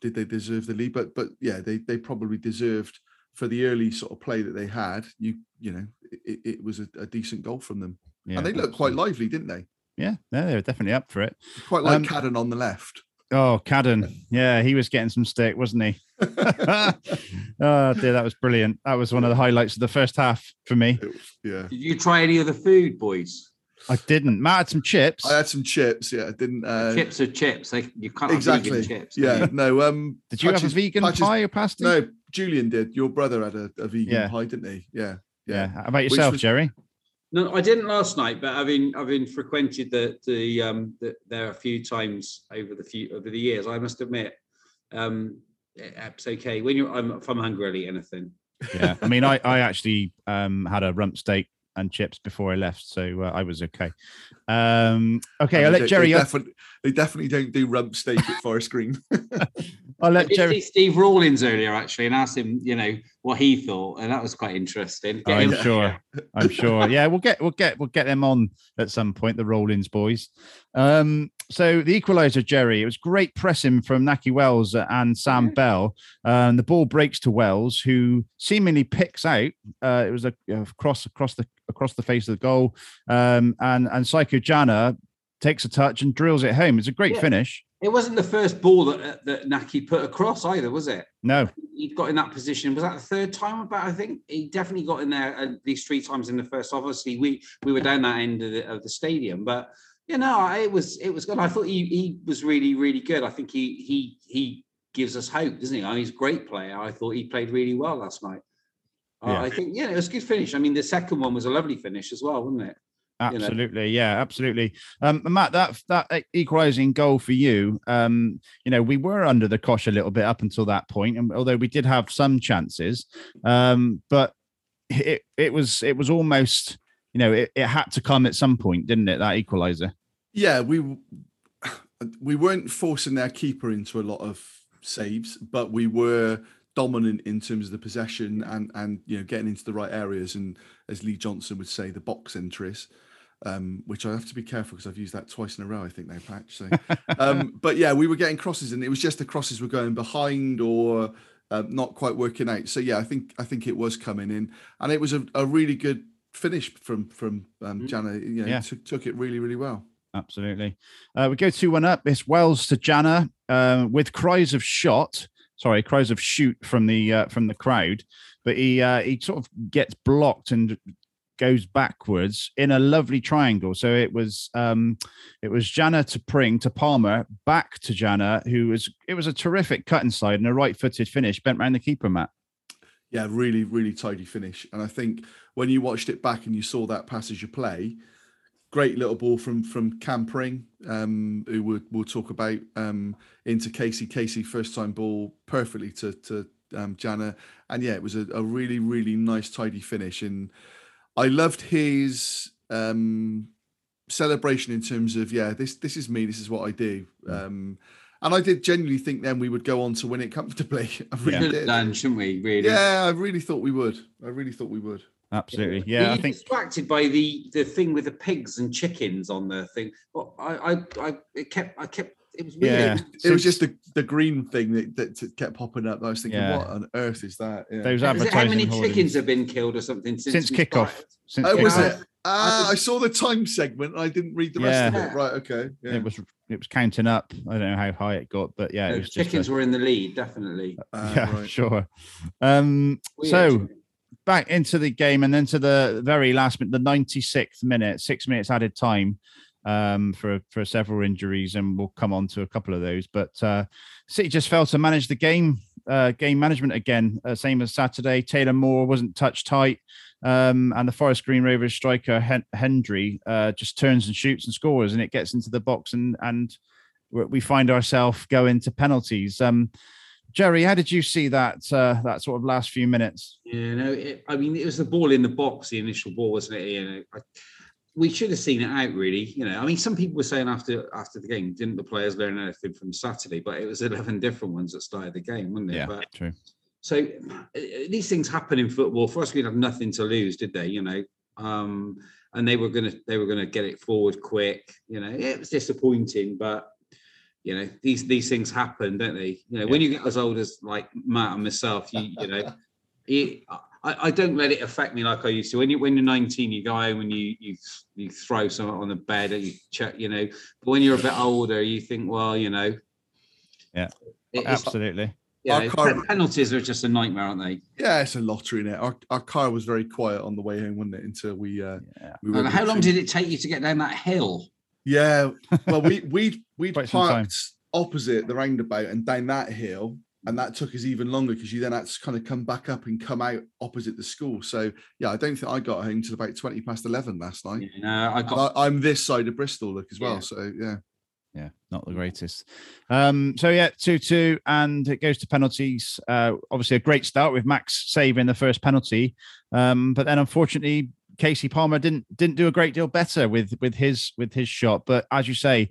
did they deserve the lead, but but yeah, they they probably deserved for the early sort of play that they had. You you know, it, it was a, a decent goal from them. Yeah, and they looked quite lively, didn't they? Yeah, yeah, they were definitely up for it. Quite like Um, Cadden on the left. Oh, Cadden. Yeah, he was getting some stick, wasn't he? oh dear, that was brilliant. That was one of the highlights of the first half for me. It- yeah. Did you try any of the food, boys? I didn't. Matt had some chips. I had some chips. Yeah, I didn't. Uh, chips are chips. They, you can't have exactly. vegan chips. yeah. No. Um. Did you have a vegan Patches- pie or pasty? No. Julian did. Your brother had a, a vegan Yeah. pie, didn't he? Yeah. Yeah. Yeah. How about yourself, was- Jerry? No, I didn't last night, but having having frequented the the um the, there a few times over the few over the years, I must admit, um, it's okay when you're I'm if I'm hungry, I'll eat anything. Yeah. I mean, I, I actually um, had a rump steak and chips before I left, so uh, I was okay. Um, okay, And I'll let don't- Jerry. They definitely, they definitely don't do rump steak at Forest Green. I'll I let did Jerry. see Steve Rawlins earlier actually, and asked him, you know, what he thought, and that was quite interesting. Get I'm him- sure. I'm sure. Yeah, we'll get we'll get we'll get them on at some point. The Rollins boys. Um, so the equaliser, Jerry. It was great pressing from Nahki Wells and Sam Yeah. Bell. Um, the ball breaks to Wells, who seemingly picks out. Uh, it was a, a cross across the across the face of the goal, um, and and Psycho Jana takes a touch and drills it home. It's a great Yeah. finish. It wasn't the first ball that that Nahki put across either, was it? No, He got in that position. Was that the third time about? I think he definitely got in there at least three times in the first. Obviously, we we were down that end of the, of the stadium, but you know, it was it was good. I thought he he was really really good. I think he he he gives us hope, doesn't he? I mean, he's a great player. I thought he played really well last night. Uh, I think yeah, it was a good finish. I mean, the second one was a lovely finish as well, wasn't it? You know. absolutely, yeah, absolutely. Um, Matt, that that equalising goal for you, um, you know, we were under the cosh a little bit up until that point, and although we did have some chances, um, but it it was it was almost, you know, it, it had to come at some point, didn't it? That equaliser. Yeah, we we weren't forcing their keeper into a lot of saves, but we were dominant in terms of the possession and and you know getting into the right areas and as Lee Johnson would say, the box entries. Um, which I have to be careful because I've used that twice in a row, I think, now, Patch. So, um, but yeah, we were getting crosses, and it was just the crosses were going behind or uh, not quite working out. So yeah, I think I think it was coming in, and it was a, a really good finish from from um, Mm. Jana. You know, Yeah. took, took it really really well. Absolutely. Uh, we go 2 1 up. It's Wells to Jana uh, with cries of shot. Sorry, cries of shoot from the uh, from the crowd, but he uh, he sort of gets blocked and goes backwards in a lovely triangle. So it was um, it was Jana to Pring to Palmer back to Jana, who was it was a terrific cut inside and a right footed finish bent round the keeper, Matt. Yeah, really, really tidy finish. And I think when you watched it back and you saw that passage of play, great little ball from from Cam Pring, um, who we'll, we'll talk about um, into Casey. Casey first time ball perfectly to to um, Jana, and yeah, it was a, a really really nice tidy finish. And I loved his um, celebration in terms of yeah, this this is me, this is what I do. Um, and I did genuinely think then we would go on to win it comfortably. I really Yeah. Did. done, shouldn't we? Really? Yeah, I really thought we would. I really thought we would. Absolutely. Were Yeah, I you think distracted by the the thing with the pigs and chickens on the thing. Well, I I I it kept I kept it was weird. Yeah. It was Since- just the, the green thing that, that kept popping up. I was thinking, Yeah. what on earth is that? Yeah. those Is advertising how many hoardings- chickens have been killed or something since, since kickoff. started? Since oh, was kickoff. it? Ah, I I saw the time segment. and I didn't read the rest Yeah. of it. Right. Okay. Yeah. It was it was counting up. I don't know how high it got, but yeah, it The was just a- chickens were in the lead, definitely. Ah, yeah, right. sure. Um, Weird. so back into the game and then to the very last minute, the 96th minute, six minutes added time um, for for several injuries, and we'll come on to a couple of those. But uh, City just failed to manage the game, uh, game management again, uh, same as Saturday. Taylor Moore wasn't touch tight, um, and the Forest Green Rovers striker Hen- Hendry uh, just turns and shoots and scores, and it gets into the box, and and we find ourselves going to penalties. Um, Jerry, how did you see that uh, that sort of last few minutes? Yeah, know, it, I mean, it was the ball in the box, the initial ball, wasn't it? Know, I, we should have seen it out, really. You know, I mean, some people were saying after after the game, didn't the players learn anything from Saturday? But it was eleven different ones that started the game, wasn't it? But true. so uh, these things happen in football. For us, we had nothing to lose, did they? You know, um, and they were gonna they were gonna get it forward quick. You know, it was disappointing, but you know these these things happen, don't they? You know, when you get as old as like Matt and myself, you you know, it, I, I don't let it affect me like I used to. When you when you're 19, you go home and you you you throw something on the bed and you check, you know. But when you're a bit older, you think, well, you know. Yeah, it- Absolutely. you Our car- penalties are just a nightmare, aren't they? Yeah, it's a lottery in it. Our, our car was very quiet on the way home, wasn't it? Until we uh, Yeah. we were. How long did it take you to get down that hill? Yeah, well, we we we Quite some time. parked opposite the roundabout and down that hill, and that took us even longer because you then had to kind of come back up and come out opposite the school. So yeah, I don't think I got home till about twenty past eleven last night. You know, I got- I, I'm this side of Bristol, look as well. Yeah. So yeah, Yeah, not the greatest. Um, so yeah, two two, and it goes to penalties. Uh, obviously, a great start with Max saving the first penalty, um, but then unfortunately, Casey Palmer didn't didn't do a great deal better with with his with his shot. But as you say,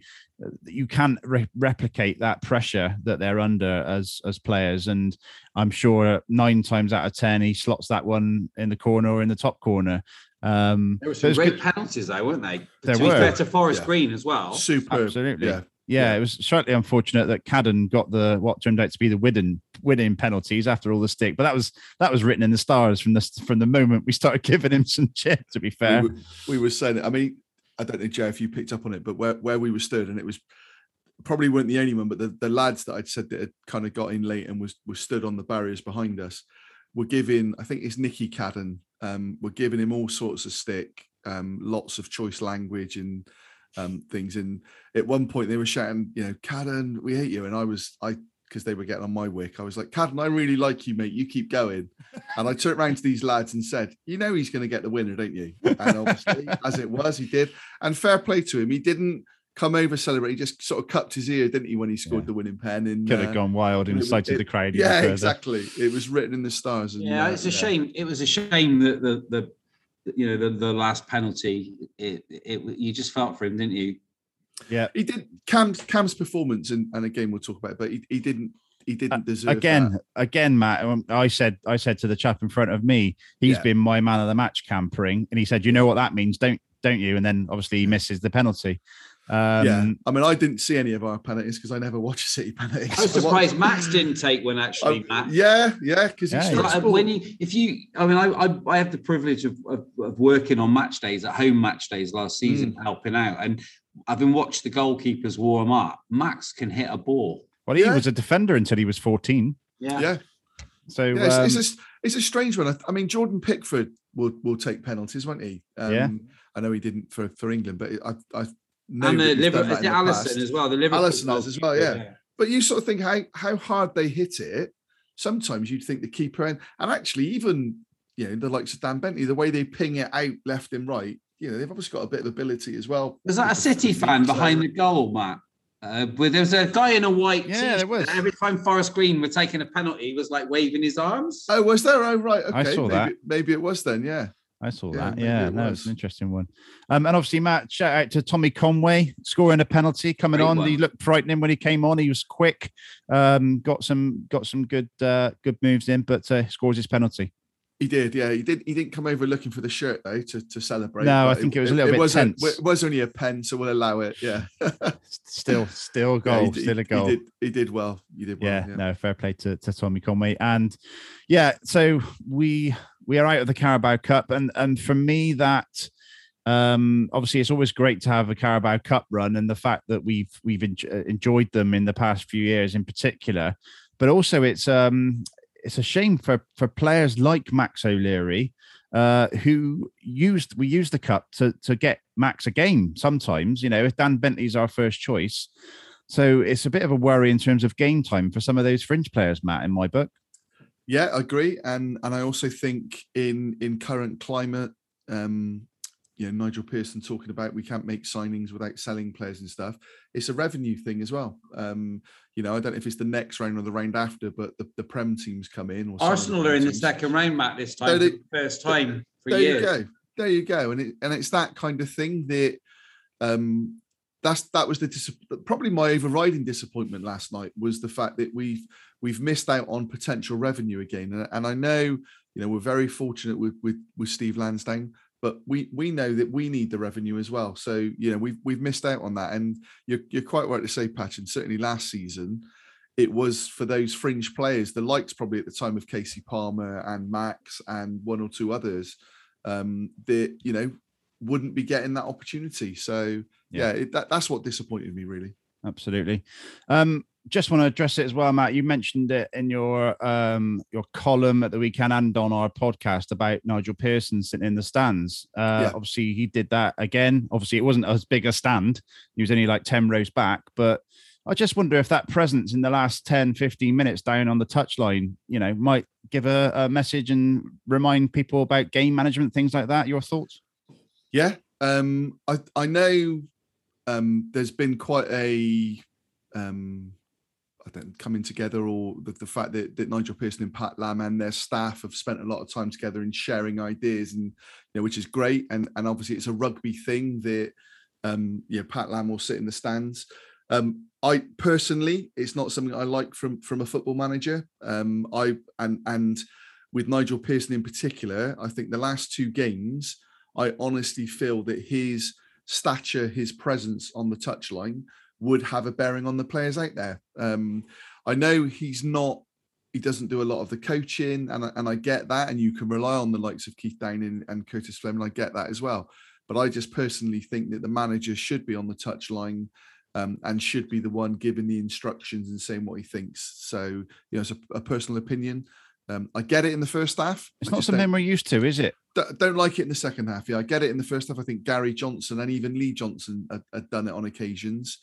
you can't re- replicate that pressure that they're under as as players, and I'm sure nine times out of ten he slots that one in the corner or in the top corner. Um, there were some great good- penalties though, weren't they? There to were. fair to Forest Yeah. Green as well. superb. Absolutely. Yeah, Yeah, Yeah. it was slightly unfortunate that Cadden got the what turned out to be the winning winning penalties after all the stick, but that was that was written in the stars from the from the moment we started giving him some chip. To be fair, we, were, we were saying it. I mean, I don't know, Joe, if you picked up on it, but where, where we were stood, and it was probably weren't the only one, but the, the lads that I'd said that had kind of got in late and was was stood on the barriers behind us were giving, I think it's Nicky Cadden, um, were giving him all sorts of stick, um, lots of choice language and um, things. And at one point they were shouting, you know, Cadden, we hate you. And I was, I because they were getting on my wick. I was like, Cadden, I really like you, mate. You keep going. And I turned around to these lads and said, You know, he's going to get the winner, don't you? And obviously, as it was, he did. And fair play to him. He didn't come over celebrate. He just sort of cupped his ear, didn't he, when he scored Yeah. the winning pen? And Could have uh, gone wild and it- incited it- the crowd. Yeah, further. exactly. It was written in the stars. Yeah, uh, it's a shame. It was a shame that the the you know the the last penalty. It, it you just felt for him, didn't you? Yeah. He did Cam's Cam's performance, and, and again we'll talk about it, but he, he didn't he didn't deserve again, that. again, Matt. um, I said, I said to the chap in front of me, he's Yeah. been my man of the match Cam Pring, and he said, "You know what that means, don't don't you?" And then obviously he misses the penalty. Um, yeah, I mean, I didn't see any of our penalties because I never watch a City penalties. I was surprised Max didn't take one actually, I- Matt. yeah, yeah, because Yeah, yeah. Like, when you, if you, I mean, I, I, I have the privilege of, of, of working on match days at home match days last season, Mm. helping out, and I've been watched the goalkeepers warm up. Max can hit a ball. Well, he Yeah. was a defender until he was 14. Yeah, yeah, So yeah. It's, um, it's, a, it's a strange one. I, I mean, Jordan Pickford will will take penalties, won't he? Um, Yeah. I know he didn't for, for England, but I I know and the he's Liverpool, that is it the Alisson past. as well? The Liverpool Alisson has as well, goalkeeper, yeah. But you sort of think how how hard they hit it. Sometimes you'd think the keeper and and actually even you know the likes of Dan Bentley, the way they ping it out left and right, you know they've obviously got a bit of ability as well. Was that a City the feet, fan so- behind the goal, Matt? Uh, but there was a guy in a white Yeah, t-shirt, there was. Every time Forest Green were taking a penalty, he was like waving his arms. Oh, was there? Oh, right. Okay. I saw maybe, that. Maybe it was then. Yeah. I saw Yeah, that. Yeah, it no, it's was. an interesting one. Um, and obviously, Matt, shout out to Tommy Conway scoring a penalty coming Great on. one. He looked frightening when he came on. He was quick, um, got some got some good uh, good moves in, but uh, scores his penalty. He did, yeah. He did. He didn't come over looking for the shirt though to, to celebrate. No, I think it was a little bit was a- tense. it was only a pen, so we'll allow it. Yeah, Still, still a Yeah, goal, he, still a he goal. did. He did well. He did well. yeah, no, fair play to, to Tommy Conway. And yeah, so we we are out of the Carabao Cup, and and for me that um obviously it's always great to have a Carabao Cup run, and the fact that we've we've uh, enjoyed them in the past few years in particular, but also it's um it's a shame for for players like Max O'Leary. Uh, who used we use the cup to to get Max a game sometimes, you know, if Dan Bentley's our first choice, so it's a bit of a worry in terms of game time for some of those fringe players, Matt, in my book. Yeah, I agree, and and I also think in in current climate, um, you know, Nigel Pearson talking about we can't make signings without selling players and stuff. It's a revenue thing as well. Um, you know, I don't know if it's the next round or the round after, but the, the Prem teams come in. Or Arsenal are in the second round, Matt, this time. So for they- the first time for there years. There you go there you go and it, and it's that kind of thing that um that's that was the dis- probably my overriding disappointment last night was the fact that we've we've missed out on potential revenue again and, and i know you know we're very fortunate with with with steve lansdown but we we know that we need the revenue as well so you know we've we've missed out on that and you're, you're quite right to say patch and certainly last season it was for those fringe players the likes probably at the time of casey palmer and max and one or two others um, that you know wouldn't be getting that opportunity. So Yeah. yeah, it, that, that's what disappointed me really. Absolutely. Um, just want to address it as well, Matt. You mentioned it in your um, your column at the weekend and on our podcast about Nigel Pearson sitting in the stands. Uh, Yeah. Obviously, he did that again. Obviously, it wasn't as big a stand. He was only like 10 rows back. But I just wonder if that presence in the last 10, 15 minutes down on the touchline, you know, might give a, a message and remind people about game management, things like that. Your thoughts? Yeah, um, I I know um, there's been quite a um, I don't coming together or the, the fact that, that Nigel Pearson and Pat Lam and their staff have spent a lot of time together in sharing ideas and you know which is great. And and obviously it's a rugby thing that um Pat Lam will sit in the stands. Um I personally it's not something I like from from a football manager. Um I and and with Nigel Pearson in particular I think the last two games I honestly feel that his stature his presence on the touchline would have a bearing on the players out there. Um, I know he's not, he doesn't do a lot of the coaching, and I, and I get that, and you can rely on the likes of Keith Downing and Curtis Fleming. I get that as well, but I just personally think that the manager should be on the touchline um, and should be the one giving the instructions and saying what he thinks. So, you know, it's a, a personal opinion. Um, I get it in the first half. It's I not something we're used to, is it? don't like it in the second half. Yeah, I get it in the first half. I think Gary Johnson and even Lee Johnson had, had done it on occasions.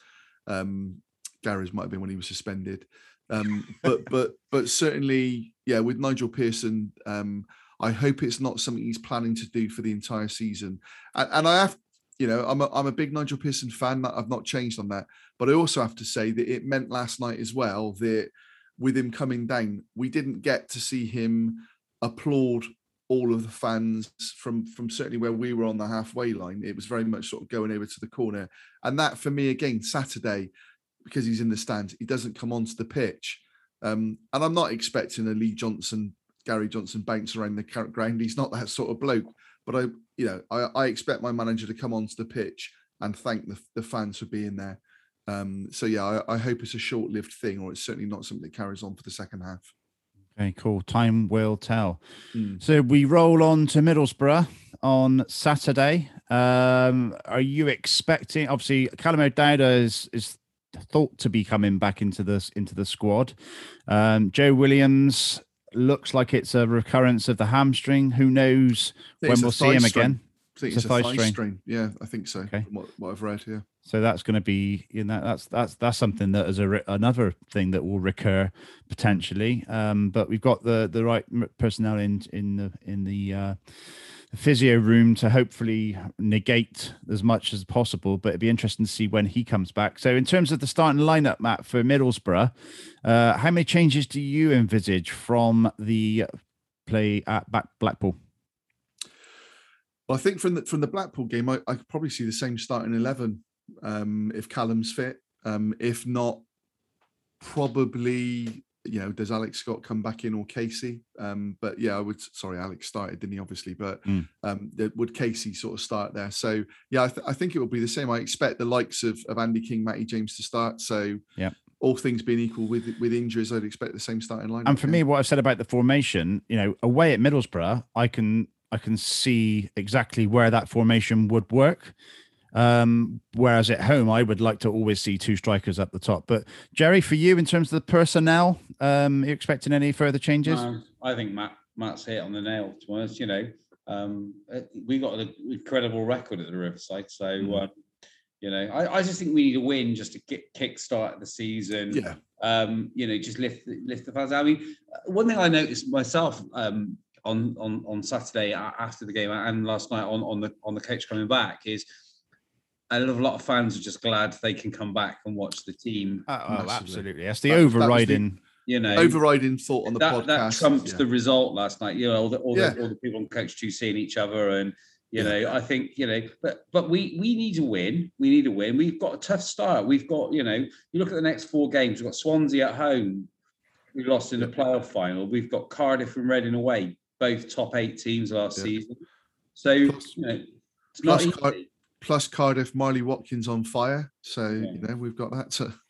Um, Gary's might have been when he was suspended, um, but but but certainly, yeah, with Nigel Pearson, um, I hope it's not something he's planning to do for the entire season. And, and I have, you know, I'm a, I'm a big Nigel Pearson fan. I've not changed on that, but I also have to say that it meant last night as well that with him coming down, we didn't get to see him applaud all of the fans from from certainly where we were on the halfway line. It was very much sort of going over to the corner, and that for me again Saturday because he's in the stands, he doesn't come onto the pitch, um, and I'm not expecting a Lee Johnson, Gary Johnson bounce around the ground. He's not that sort of bloke, but I you know I, I expect my manager to come onto the pitch and thank the, the fans for being there. Um, so yeah, I, I hope it's a short-lived thing, or it's certainly not something that carries on for the second half. Okay, cool. Time will tell. Mm. So we roll on to Middlesbrough on Saturday. Um, are you expecting? Obviously, Callum O'Dowda is is thought to be coming back into this into the squad. Um, Joe Williams looks like it's a recurrence of the hamstring. Who knows when we'll see him strain. again? I think It's it's, a a thigh thigh. Yeah, I think so. Okay. from What, what I've read, yeah. So that's going to be, you know, that's that's that's something that is a re- another thing that will recur potentially. Um, but we've got the the right personnel in in the in the uh, physio room to hopefully negate as much as possible. But it'd be interesting to see when he comes back. So in terms of the starting lineup, Matt for Middlesbrough, uh, how many changes do you envisage from the play at Blackpool? Well, I think from the from the Blackpool game, I, I could probably see the same starting eleven um, if Callum's fit. Um, if not, probably you know does Alex Scott come back in or Casey? Um, but yeah, I would. Sorry, Alex started, didn't he? Obviously, but Mm. um, would Casey sort of start there? So yeah, I, th- I think it will be the same. I expect the likes of of Andy King, Matty James to start. So Yeah. all things being equal with with injuries, I'd expect the same starting line. And for me, what I've said about the formation, you know, away at Middlesbrough, I can I can see exactly where that formation would work. Um, whereas at home, I would like to always see two strikers at the top. But Jerry, for you, in terms of the personnel, um, are you expecting any further changes? I think Matt Matt's hit on the nail. To be honest, you know, um, uh, we got an incredible record at the Riverside, so Mm. uh, you know, I, I just think we need a win just to get kick start the season. yeah, um, you know, just lift the- lift the fans. I mean, uh, one thing I noticed myself um, on on on Saturday after the game and last night on on the on the coach coming back is a lot of, a lot of fans are just glad they can come back and watch the team. Uh, oh, absolutely. That's the That- that the- overriding. You know, overriding thought on the that, podcast. that trumps yeah. the result last night. You know, all the all, Yeah. the, all the people on coach two seeing each other, and you Yeah. know, I think you know, but but we we need to win. We need to win. We've got a tough start. We've got you know, you look at the next four games. We've got Swansea at home. We lost in the playoff final. We've got Cardiff and Reading away, both top eight teams last Yeah. season. So Plus- you know, it's not plus Car- easy. Plus Cardiff, Marley Watkins on fire. So Yeah. you know we've got that to.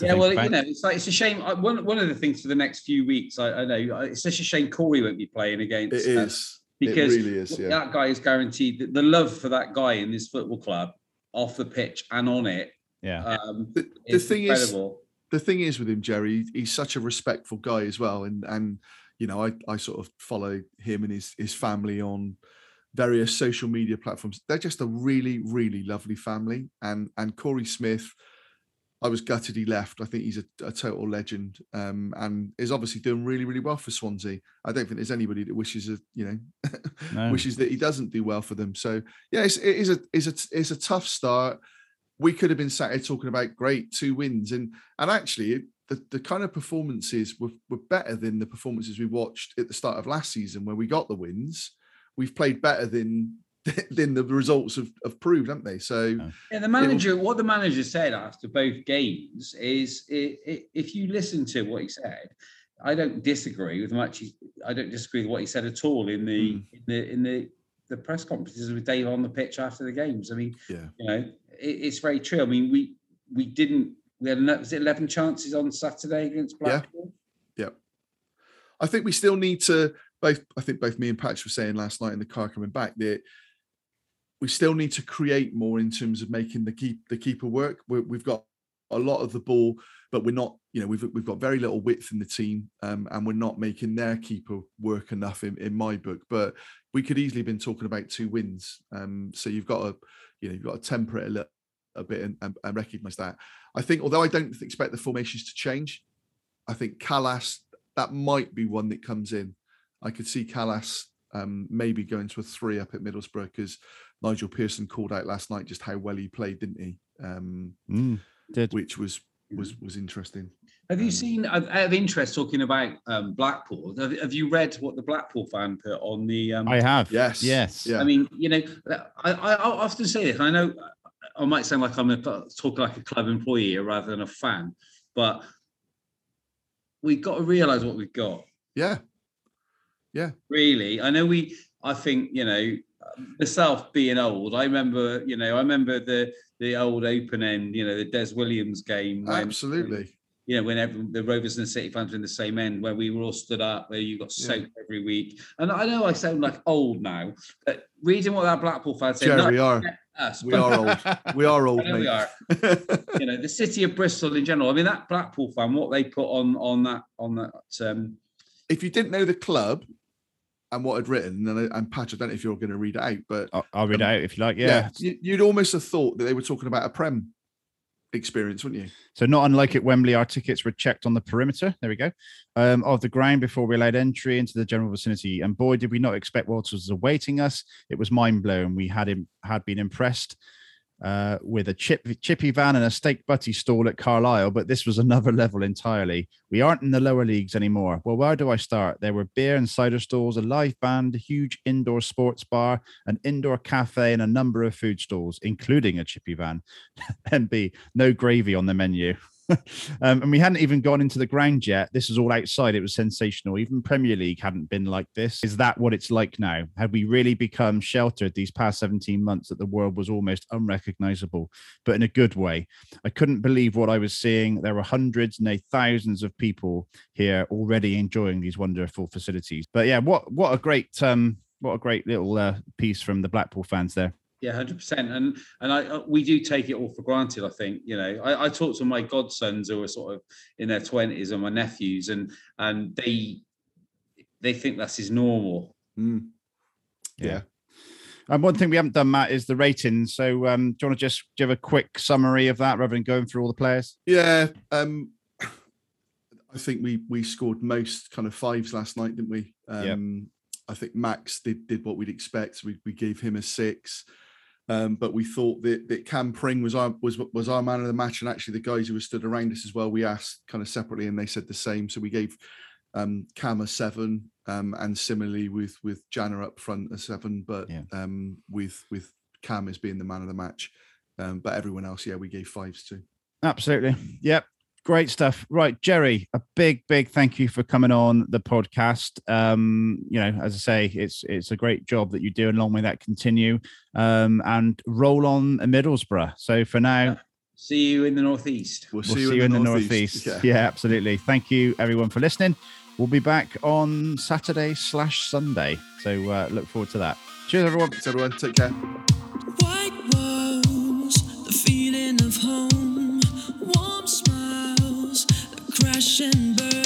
Yeah, well, about. you know, it's like it's a shame. One one of the things for the next few weeks, I, I know it's such a shame Korey won't be playing against. It uh, because it really is. Yeah. that guy is guaranteed the, the love for that guy in this football club, off the pitch and on it. yeah. Um, The, the is thing is, the thing is with him, Jerry, he's such a respectful guy as well, and and you know I I sort of follow him and his his family on various social media platforms. They're just a really really lovely family, and and Korey Smith. I was gutted he left. I think he's a, a total legend, um, and is obviously doing really, really well for Swansea. I don't think there's anybody that wishes, a, you know, No. wishes that he doesn't do well for them. So yeah, it's, it is a is a it's a tough start. We could have been sat here talking about great two wins, and and actually the, the kind of performances were, were better than the performances we watched at the start of last season where we got the wins. We've played better than than the results have, have proved, haven't they? So. Yeah, the manager. What the manager said after both games is, i i if you listen to what he said, I don't disagree with much. I don't disagree with what he said at all in the Mm. in the in the the press conferences with Dave on the pitch after the games. I mean, yeah, you know, it, it's very true. I mean, we we didn't. We had was it eleven chances on Saturday against Blackpool. Yeah. Blackpool. I think we still need to both. I think both me and Patch were saying last night in the car coming back that we still need to create more in terms of making the keep the keeper work. we we've got a lot of the ball, but we're not. You know, we've we've got very little width in the team, um, and we're not making their keeper work enough in, in my book. But we could easily have been talking about two wins. Um, so you've got to, you know, you've got to temper it a little a bit and, and, and recognise that. I think, although I don't expect the formations to change, I think Kalas that might be one that comes in. I could see Kalas um, maybe going to a three up at Middlesbrough because Nigel Pearson called out last night just how well he played, didn't he? Um, Mm, did. which was was was interesting. Have you Um, seen, out out of interest, talking about um, Blackpool? Have, have you read what the Blackpool fan put on the? Um, I have. Yes. Yes. Yeah. I mean, you know, I, I, I often say this. I know I might sound like I'm a, talking like a club employee rather than a fan, but we've got to realise what we've got. Yeah, Really, I know we. I think you know myself being old. I remember, you know, I remember the the old open end. You know, the Des Williams game. when- absolutely. you know, when every, the Rovers and the City fans were in the same end, where we were all stood up, where you got Yeah. soaked every week. And I know I sound like old now, but reading what that Blackpool fan said, Jerry, we are us, we are old. We are old, know we are. you know, the city of Bristol in general. I mean, that Blackpool fan, what they put on on that on that um, if you didn't know the club and what I'd written, and, I- and Patch, I don't know if you're going to read it out, but I'll, I'll read it Um, out if you like. yeah, Yeah. you, you'd almost have thought that they were talking about a Prem experience, wouldn't you? So not unlike at Wembley, our tickets were checked on the perimeter. There we go. Um, of the ground before we allowed entry into the general vicinity. And boy, did we not expect what was awaiting us. It was mind blowing. We had him had been impressed uh, with a chip, chippy van and a steak butty stall at Carlisle, but this was another level entirely. We aren't in the lower leagues anymore. Well, where do I start? There were beer and cider stalls, a live band, a huge indoor sports bar, an indoor cafe, and a number of food stalls, including a chippy van. MB, no gravy on the menu. um, and we hadn't even gone into the ground yet. This was all outside. It was sensational. Even Premier League hadn't been like this. Is that what it's like now? Had we really become sheltered these past 17 months that the world was almost unrecognizable, but in a good way? I couldn't believe what I was seeing. There were hundreds, nay, thousands of people here already enjoying these wonderful facilities. But yeah, what what a great um what a great little uh, piece from the Blackpool fans there. Yeah, hundred percent, and and I uh, we do take it all for granted. I think you know I, I talk to my godsons who are sort of in their twenties and my nephews, and and they they think that's is normal. Mm. Yeah. And one thing we haven't done, Matt, is the ratings. So, um, do you want to just give a quick summary of that rather than going through all the players? Yeah, um, I think we we scored most kind of fives last night, didn't we? Yep. Um, I think Max did did what we'd expect. We we gave him a six, um, but we thought that that Cam Pring was our was was our man of the match, and actually the guys who were stood around us as well. We asked kind of separately, and they said the same. So we gave um, Cam a seven, um, and similarly with with Janner up front a seven, but Yeah. um, with with Cam as being the man of the match. Um, but everyone else, yeah, we gave fives to. Absolutely. Yep. Great stuff. Right, Jerry, a big, big thank you for coming on the podcast. Um, you know, as I say, it's it's a great job that you do, and long may that continue. Um, and roll on a Middlesbrough. So for now, See you in the northeast. We'll we'll see you, in the northeast. Yeah. yeah, absolutely. Thank you, everyone, for listening. We'll be back on Saturday slash Sunday. So uh, look forward to that. Cheers, everyone. Thanks, everyone. Take care. And burn,